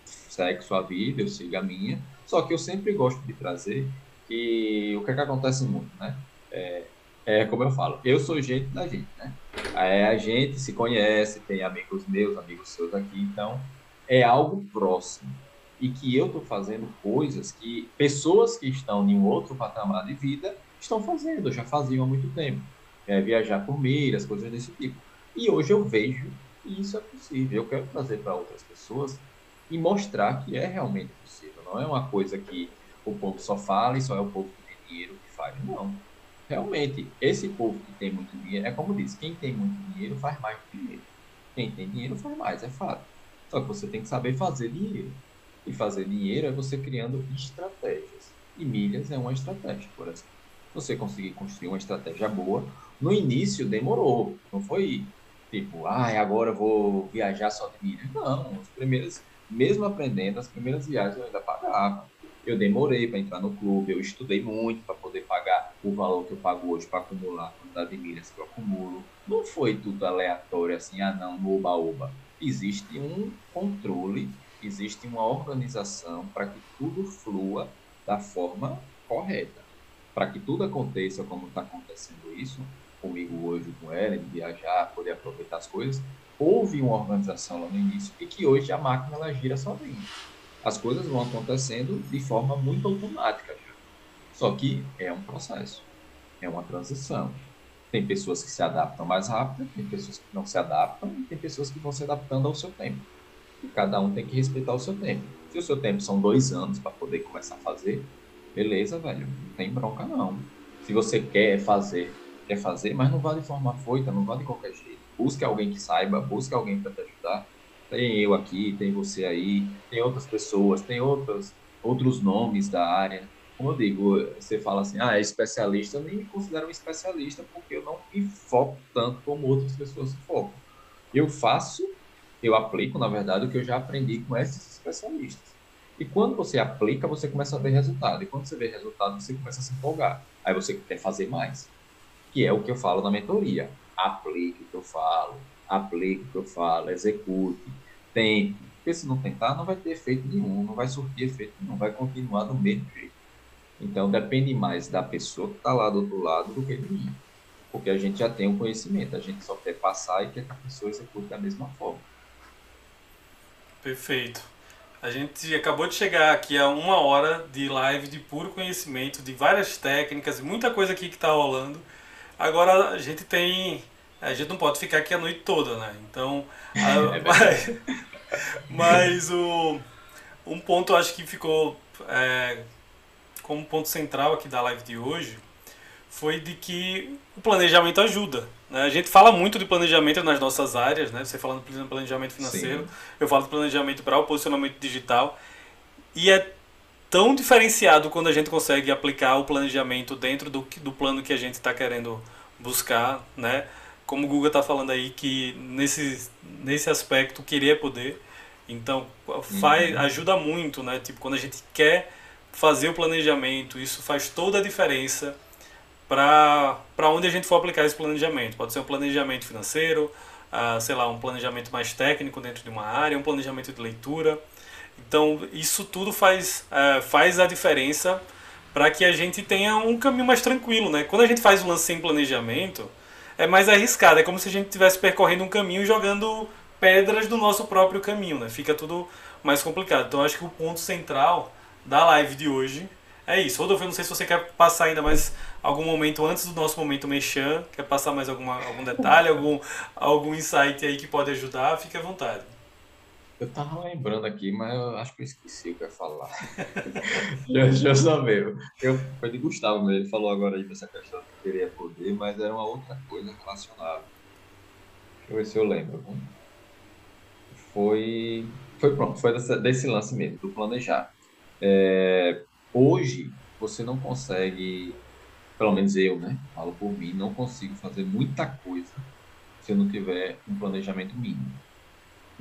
Segue sua vida, eu sigo a minha. Só que eu sempre gosto de trazer que o que, é que acontece muito, né? É, é como eu falo, eu sou gente da gente, né? É, a gente se conhece, tem amigos meus, amigos seus aqui, então é algo próximo. E que eu estou fazendo coisas que pessoas que estão em um outro patamar de vida estão fazendo, já faziam há muito tempo. É, viajar por milhas, coisas desse tipo. E hoje eu vejo que isso é possível. Eu quero trazer para outras pessoas e mostrar que é realmente possível. Não é uma coisa que o povo só fala e só é o povo que tem dinheiro que faz. Não realmente, esse povo que tem muito dinheiro, é como diz, quem tem muito dinheiro faz mais dinheiro. Quem tem dinheiro faz mais, é fato. Só que você tem que saber fazer dinheiro. E fazer dinheiro é você criando estratégias. E milhas é uma estratégia, por exemplo. Você conseguir construir uma estratégia boa, no início demorou. Não foi tipo, ah, agora eu vou viajar só de milhas. Não, as primeiras, mesmo aprendendo, as primeiras viagens eu ainda pagava. Eu demorei para entrar no clube, eu estudei muito para poder pagar o valor que eu pago hoje para acumular a quantidade de milhas que eu acumulo. Não foi tudo aleatório assim, ah não, no oba-oba. Existe um controle, existe uma organização para que tudo flua da forma correta. Para que tudo aconteça como está acontecendo isso, comigo hoje, com ela, de viajar, poder aproveitar as coisas, houve uma organização lá no início e que hoje a máquina ela gira sozinha as coisas vão acontecendo de forma muito automática. Só que é um processo, é uma transição. Tem pessoas que se adaptam mais rápido, tem pessoas que não se adaptam, e tem pessoas que vão se adaptando ao seu tempo. E cada um tem que respeitar o seu tempo. Se o seu tempo são dois anos para poder começar a fazer, beleza, velho, não tem bronca não. Se você quer fazer, quer fazer, mas não vá de forma foita, não vá de qualquer jeito. Busque alguém que saiba, busque alguém para te ajudar tem eu aqui, tem você aí, tem outras pessoas, tem outros, outros nomes da área. Como eu digo, você fala assim, ah, é especialista, eu nem me considero um especialista porque eu não me foco tanto como outras pessoas se focam. Eu faço, eu aplico, na verdade, o que eu já aprendi com esses especialistas. E quando você aplica, você começa a ver resultado. E quando você vê resultado, você começa a se empolgar. Aí você quer fazer mais. Que é o que eu falo na mentoria. Aplique o que eu falo, aplique o que eu falo, execute, tente. Porque se não tentar, não vai ter efeito nenhum, não vai surtir efeito nenhum, vai continuar do mesmo jeito. Então depende mais da pessoa que está lá do outro lado do que de mim. Porque a gente já tem o conhecimento, a gente só quer passar e quer que a pessoa execute da mesma forma. Perfeito. A gente acabou de chegar aqui a uma hora de live de puro conhecimento, de várias técnicas, muita coisa aqui que está rolando. Agora a gente tem a gente não pode ficar aqui a noite toda, né? Então, a, é mas, mas, o, um ponto acho que ficou é, como ponto central aqui da live de hoje foi de que o planejamento ajuda. Né? A gente fala muito de planejamento nas nossas áreas, né? Você falando de planejamento financeiro, Sim. eu falo de planejamento para o posicionamento digital. E é tão diferenciado quando a gente consegue aplicar o planejamento dentro do, do plano que a gente está querendo buscar, né? como o Guga está falando aí, que nesse, nesse aspecto querer é poder. Então, faz, uhum. ajuda muito, né? Tipo, quando a gente quer fazer o planejamento, isso faz toda a diferença para onde a gente for aplicar esse planejamento. Pode ser um planejamento financeiro, uh, sei lá, um planejamento mais técnico dentro de uma área, um planejamento de leitura. Então, isso tudo faz, uh, faz a diferença para que a gente tenha um caminho mais tranquilo, né? Quando a gente faz o lance sem planejamento, é mais arriscado. É como se a gente estivesse percorrendo um caminho jogando pedras do nosso próprio caminho, né? Fica tudo mais complicado. Então acho que o ponto central da live de hoje é isso. Rodolfo, eu não sei se você quer passar ainda mais algum momento antes do nosso momento mexer, quer passar mais alguma, algum detalhe, algum, algum insight aí que pode ajudar, fique à vontade. Eu tava lembrando aqui, mas eu acho que eu esqueci o que eu ia falar. já, já saber. Eu, foi de Gustavo, ele falou agora aí dessa questão que queria poder, mas era uma outra coisa relacionada. Deixa eu ver se eu lembro. Foi, foi pronto, foi desse lance mesmo, do planejar. É, hoje, você não consegue, pelo menos eu, né? Falo por mim, não consigo fazer muita coisa se eu não tiver um planejamento mínimo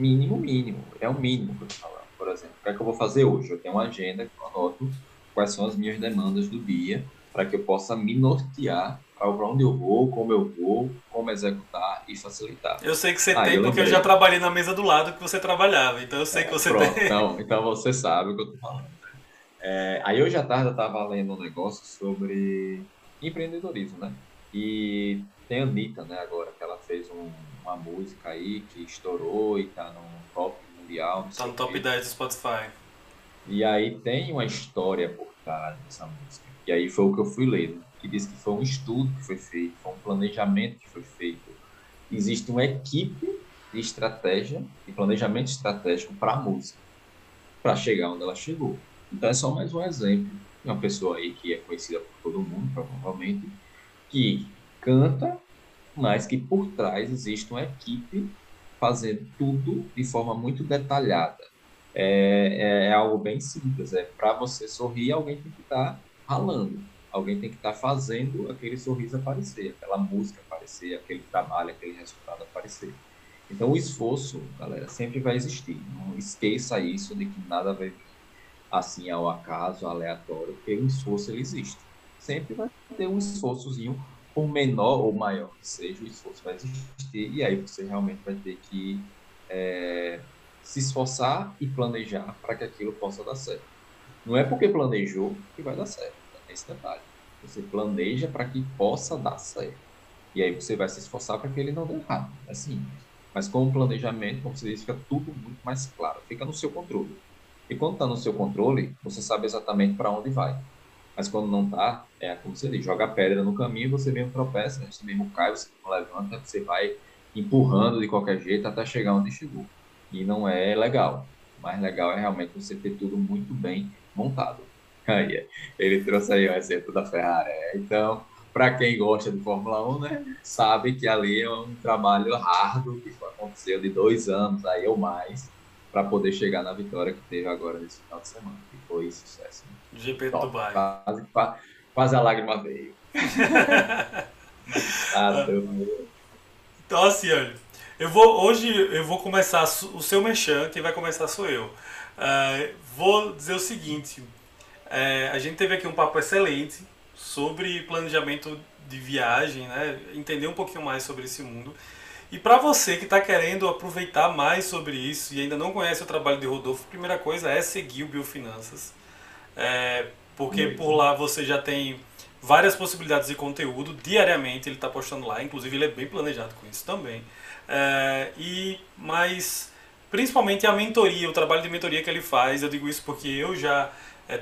mínimo, mínimo. É o mínimo que eu estou falando. Por exemplo, o que é que eu vou fazer hoje? Eu tenho uma agenda que eu anoto quais são as minhas demandas do dia para que eu possa me nortear para onde eu vou, como eu vou, como executar e facilitar. Eu sei que você tem, eu porque eu já trabalhei na mesa do lado que você trabalhava, então eu sei é, que você pronto, tem. Então, então você sabe o que eu estou falando. É, aí hoje à tarde eu estava lendo um negócio sobre empreendedorismo, né? E tem a Anitta, né, agora, que ela fez um, uma música aí que estourou e tá no top mundial. Tá no top 10 do Spotify. E aí tem uma história por trás dessa música. E aí foi o que eu fui ler, que diz que foi um estudo que foi feito, foi um planejamento que foi feito. Existe uma equipe de estratégia, de planejamento estratégico para a música, para chegar onde ela chegou. Então é só mais um exemplo de uma pessoa aí que é conhecida por todo mundo, provavelmente, que canta, mas que por trás existe uma equipe fazendo tudo de forma muito detalhada. É, é, é algo bem simples. É para você sorrir, alguém tem que estar tá ralando, alguém tem que estar tá fazendo aquele sorriso aparecer, aquela música aparecer, aquele trabalho, aquele resultado aparecer. Então, o esforço, galera, sempre vai existir. Não esqueça isso de que nada vai vir assim ao acaso, aleatório, porque o esforço ele existe. Sempre vai ter um esforçozinho, por menor ou maior que seja, o esforço vai existir, e aí você realmente vai ter que é, se esforçar e planejar para que aquilo possa dar certo. Não é porque planejou que vai dar certo, é esse detalhe. Você planeja para que possa dar certo. E aí você vai se esforçar para que ele não dê errado. É simples. Mas com o planejamento, como você disse, fica tudo muito mais claro, fica no seu controle. E quando está no seu controle, você sabe exatamente para onde vai. Mas quando não está, é como você diz, joga pedra no caminho, você mesmo tropeça, você mesmo cai, você não levanta, você vai empurrando de qualquer jeito até chegar onde chegou. E não é legal. O mais legal é realmente você ter tudo muito bem montado. Aí, ele trouxe aí o exemplo da Ferrari. Então, para quem gosta de Fórmula 1, né, sabe que ali é um trabalho árduo que aconteceu de dois anos aí ou mais para poder chegar na vitória que teve agora nesse final de semana, que foi sucesso. Né? GP do Dubai. Quase, quase a lágrima veio. ah, então assim, olha, eu vou, hoje eu vou começar o seu merchan, quem vai começar sou eu. Uh, vou dizer o seguinte, uh, a gente teve aqui um papo excelente, sobre planejamento de viagem, né? entender um pouquinho mais sobre esse mundo. E para você que está querendo aproveitar mais sobre isso e ainda não conhece o trabalho de Rodolfo, a primeira coisa é seguir o Biofinanças, é, porque por lá você já tem várias possibilidades de conteúdo diariamente, ele está postando lá, inclusive ele é bem planejado com isso também. É, e mais principalmente a mentoria, o trabalho de mentoria que ele faz, eu digo isso porque eu já é,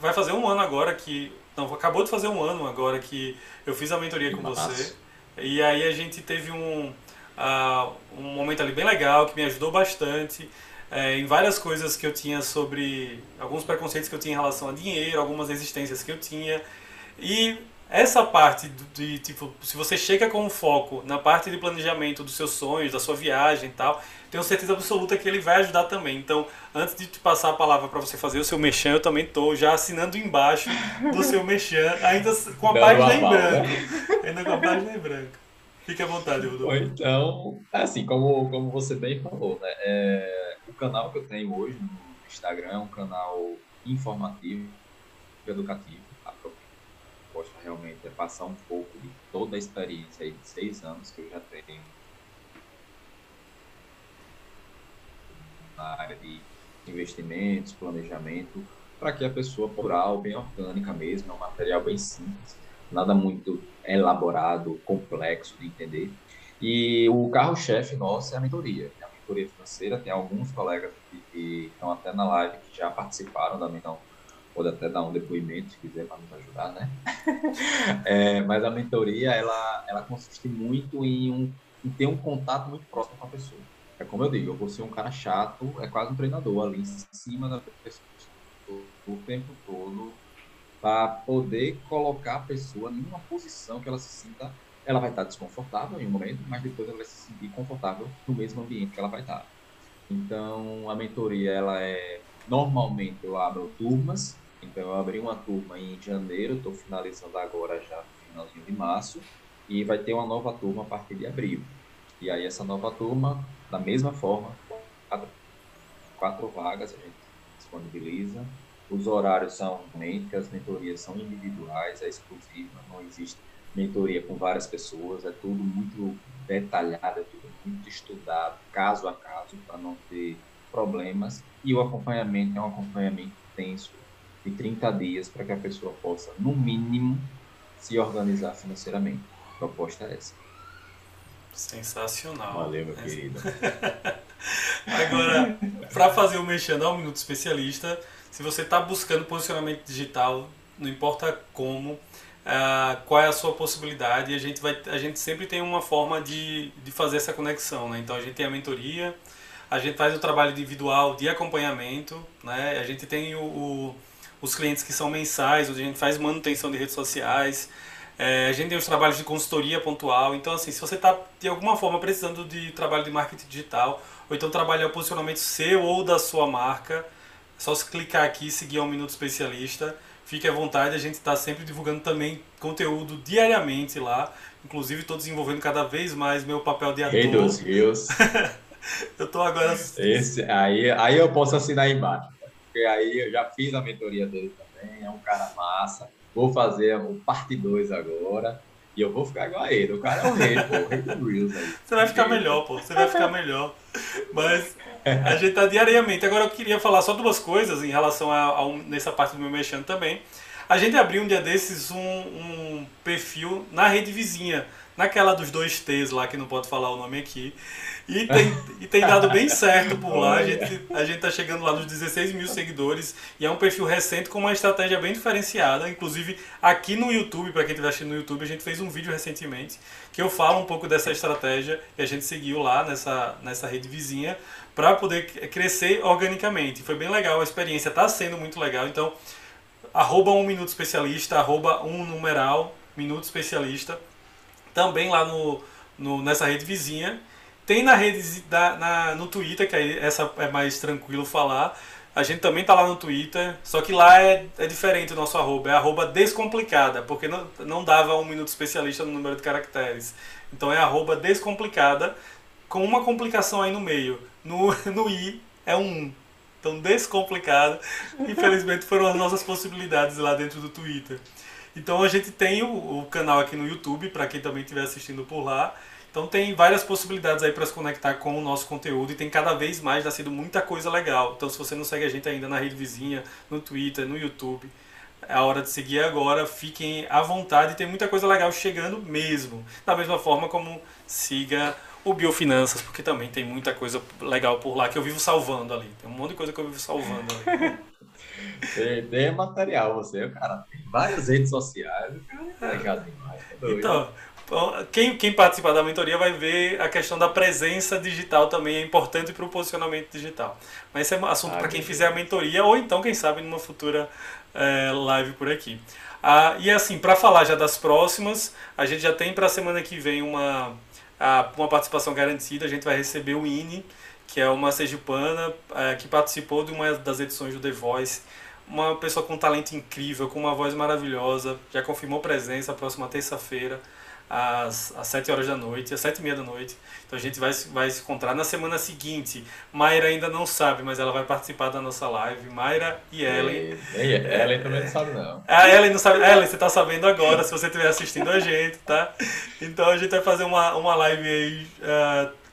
vai fazer um ano agora que não, acabou de fazer um ano agora que eu fiz a mentoria com você. E aí a gente teve um, uh, um momento ali bem legal que me ajudou bastante é, em várias coisas que eu tinha sobre alguns preconceitos que eu tinha em relação a dinheiro, algumas resistências que eu tinha. E essa parte de, tipo, se você chega com um foco na parte de planejamento dos seus sonhos, da sua viagem e tal, tenho certeza absoluta que ele vai ajudar também. Então, antes de te passar a palavra para você fazer o seu mexão, eu também estou já assinando embaixo do seu mexão, ainda com a Dando página em branco. Ainda com a página em branco. Fique à vontade, Rodolfo. Então, assim, como, como você bem falou, né? É, o canal que eu tenho hoje no Instagram é um canal informativo, educativo proposta realmente é passar um pouco de toda a experiência aí de seis anos que eu já tenho na área de investimentos, planejamento, para que a pessoa plural, bem orgânica mesmo, é um material bem simples, nada muito elaborado, complexo de entender. E o carro-chefe nosso é a mentoria. É a mentoria financeira, tem alguns colegas que, que estão até na live que já participaram da mentoria pode até dar um depoimento se quiser para nos ajudar, né? é, mas a mentoria, ela, ela consiste muito em, um, em ter um contato muito próximo com a pessoa. É como eu digo, eu vou ser um cara chato, é quase um treinador ali em cima da pessoa o tempo todo para poder colocar a pessoa em uma posição que ela se sinta, ela vai estar desconfortável em um momento, mas depois ela vai se sentir confortável no mesmo ambiente que ela vai estar. Então, a mentoria, ela é normalmente eu abro turmas então eu abri uma turma em janeiro, estou finalizando agora já finalzinho de março, e vai ter uma nova turma a partir de abril. E aí essa nova turma, da mesma forma, quatro, quatro vagas a gente disponibiliza. Os horários são realmente, as mentorias são individuais, é exclusiva, não existe mentoria com várias pessoas, é tudo muito detalhado, é tudo muito estudado, caso a caso, para não ter problemas. E o acompanhamento é um acompanhamento tenso, de 30 dias para que a pessoa possa, no mínimo, se organizar financeiramente. A proposta é essa. Sensacional. Valeu, meu querido. Agora, para fazer o Mexendo ao Minuto Especialista, se você está buscando posicionamento digital, não importa como, uh, qual é a sua possibilidade, a gente, vai, a gente sempre tem uma forma de, de fazer essa conexão. Né? Então, a gente tem a mentoria, a gente faz o trabalho individual de acompanhamento, né? a gente tem o, o os clientes que são mensais, onde a gente faz manutenção de redes sociais. É, a gente tem os trabalhos de consultoria pontual. Então, assim, se você está de alguma forma precisando de trabalho de marketing digital, ou então trabalhar o posicionamento seu ou da sua marca, é só se clicar aqui e seguir um Minuto Especialista. Fique à vontade, a gente está sempre divulgando também conteúdo diariamente lá. Inclusive, estou desenvolvendo cada vez mais meu papel de ator. Rei dos rios. eu estou agora. Esse, aí, aí eu posso assinar embaixo. Porque aí eu já fiz a mentoria dele também. É um cara massa. Vou fazer o parte 2 agora. E eu vou ficar igual a ele. O cara é o rei, pô. O rei do Reels aí. Você vai ficar melhor, pô. Você vai ficar melhor. Mas a gente tá diariamente. Agora eu queria falar só duas coisas em relação a, a um, nessa parte do meu mexendo também. A gente abriu um dia desses um, um perfil na rede vizinha, naquela dos dois T's lá, que não pode falar o nome aqui. E tem, e tem dado bem certo por lá. A gente, a gente tá chegando lá nos 16 mil seguidores. E é um perfil recente com uma estratégia bem diferenciada. Inclusive, aqui no YouTube, para quem estiver assistindo no YouTube, a gente fez um vídeo recentemente que eu falo um pouco dessa estratégia e a gente seguiu lá nessa, nessa rede vizinha para poder crescer organicamente. Foi bem legal, a experiência está sendo muito legal. Então, arroba um minuto especialista, arroba um numeral, minuto especialista, também lá no, no, nessa rede vizinha. Tem na rede da, na, no Twitter, que aí essa é mais tranquilo falar. A gente também tá lá no Twitter, só que lá é, é diferente o nosso arroba, é arroba descomplicada, porque não, não dava um minuto especialista no número de caracteres. Então é arroba descomplicada, com uma complicação aí no meio. No, no i é um tão descomplicado. Infelizmente foram as nossas possibilidades lá dentro do Twitter. Então a gente tem o, o canal aqui no YouTube, para quem também estiver assistindo por lá. Então tem várias possibilidades aí para se conectar com o nosso conteúdo e tem cada vez mais nascido muita coisa legal. Então se você não segue a gente ainda na rede vizinha, no Twitter, no YouTube, é a hora de seguir agora. Fiquem à vontade, tem muita coisa legal chegando mesmo. Da mesma forma como siga o Biofinanças, porque também tem muita coisa legal por lá que eu vivo salvando ali. Tem um monte de coisa que eu vivo salvando ali. tem, tem material, você, cara, tem várias redes sociais, cara, é legal demais. É então, quem, quem participar da mentoria vai ver a questão da presença digital também é importante para o posicionamento digital. Mas esse é um assunto ah, para quem fizer a mentoria ou então, quem sabe, numa futura é, live por aqui. Ah, e assim, para falar já das próximas, a gente já tem para a semana que vem uma uma participação garantida. A gente vai receber o INE, que é uma sergipana é, que participou de uma das edições do The Voice. Uma pessoa com um talento incrível, com uma voz maravilhosa, já confirmou presença próxima terça-feira às, às 7 horas da noite, às 7 e meia da noite. Então a gente vai, vai se encontrar na semana seguinte. Mayra ainda não sabe, mas ela vai participar da nossa live. Mayra e Ellen. E, e Ellen também não sabe, não. A Ellen não sabe. Ellen, você está sabendo agora, se você estiver assistindo a gente, tá? Então a gente vai fazer uma, uma live aí uh,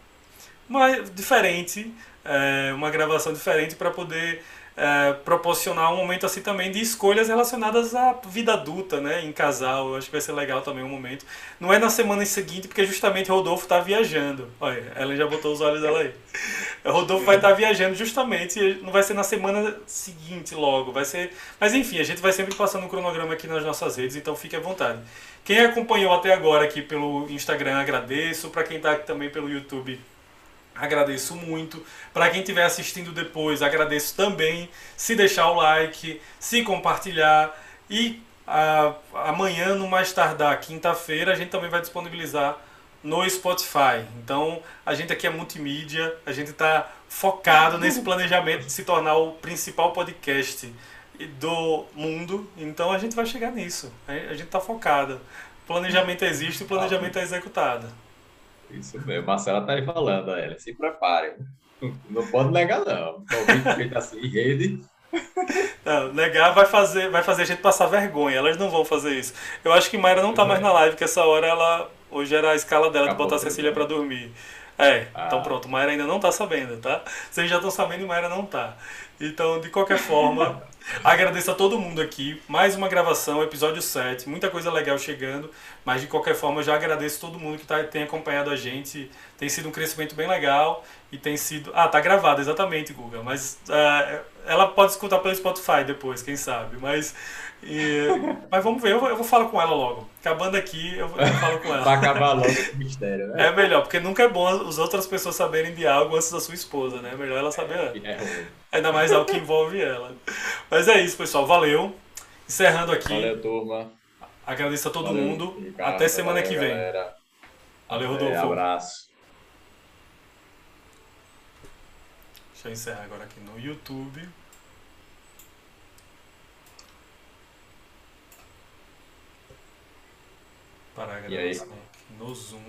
uma, diferente, uh, uma gravação diferente para poder é, proporcionar um momento assim também de escolhas relacionadas à vida adulta, né, em casal. Eu acho que vai ser legal também um momento. Não é na semana seguinte, porque justamente Rodolfo está viajando. Olha, ela já botou os olhos dela aí. Rodolfo vai estar tá viajando justamente, não vai ser na semana seguinte logo, vai ser. Mas enfim, a gente vai sempre passando um cronograma aqui nas nossas redes, então fique à vontade. Quem acompanhou até agora aqui pelo Instagram, agradeço. Para quem está aqui também pelo YouTube, Agradeço muito. Para quem estiver assistindo depois, agradeço também. Se deixar o like, se compartilhar. E a, amanhã, no mais tardar, quinta-feira, a gente também vai disponibilizar no Spotify. Então, a gente aqui é multimídia, a gente está focado nesse planejamento de se tornar o principal podcast do mundo. Então, a gente vai chegar nisso. A gente está focado. Planejamento existe, o planejamento é executado. Isso mesmo, Marcela tá aí falando, ela se prepare. Não pode negar, não. Convite feito assim, rede. Não, negar vai fazer, vai fazer a gente passar vergonha. Elas não vão fazer isso. Eu acho que Mayra não tá mais na live, porque essa hora ela. Hoje era a escala dela Acabou de botar a Cecília para dormir. É, ah. então pronto, Mayra ainda não tá sabendo, tá? Vocês já estão sabendo e Mayra não tá. Então, de qualquer forma, agradeço a todo mundo aqui. Mais uma gravação, episódio 7. Muita coisa legal chegando. Mas de qualquer forma, já agradeço todo mundo que tá, tem acompanhado a gente. Tem sido um crescimento bem legal. E tem sido. Ah, tá gravado, exatamente, Guga. Mas uh, ela pode escutar pelo Spotify depois, quem sabe. Mas e, mas vamos ver, eu vou, eu vou falar com ela logo. Acabando aqui, eu, eu falo com ela. pra acabar logo esse mistério, né? É melhor, porque nunca é bom as outras pessoas saberem de algo antes da sua esposa, né? É melhor ela saber antes. É, Ainda mais algo que envolve ela. Mas é isso, pessoal. Valeu. Encerrando aqui. Valeu, turma. Agradeço a todo Valeu, mundo. Ricardo, Até semana valeu, que vem. galera. Valeu, Rodolfo. abraço. Deixa eu encerrar agora aqui no YouTube. Aqui no Zoom.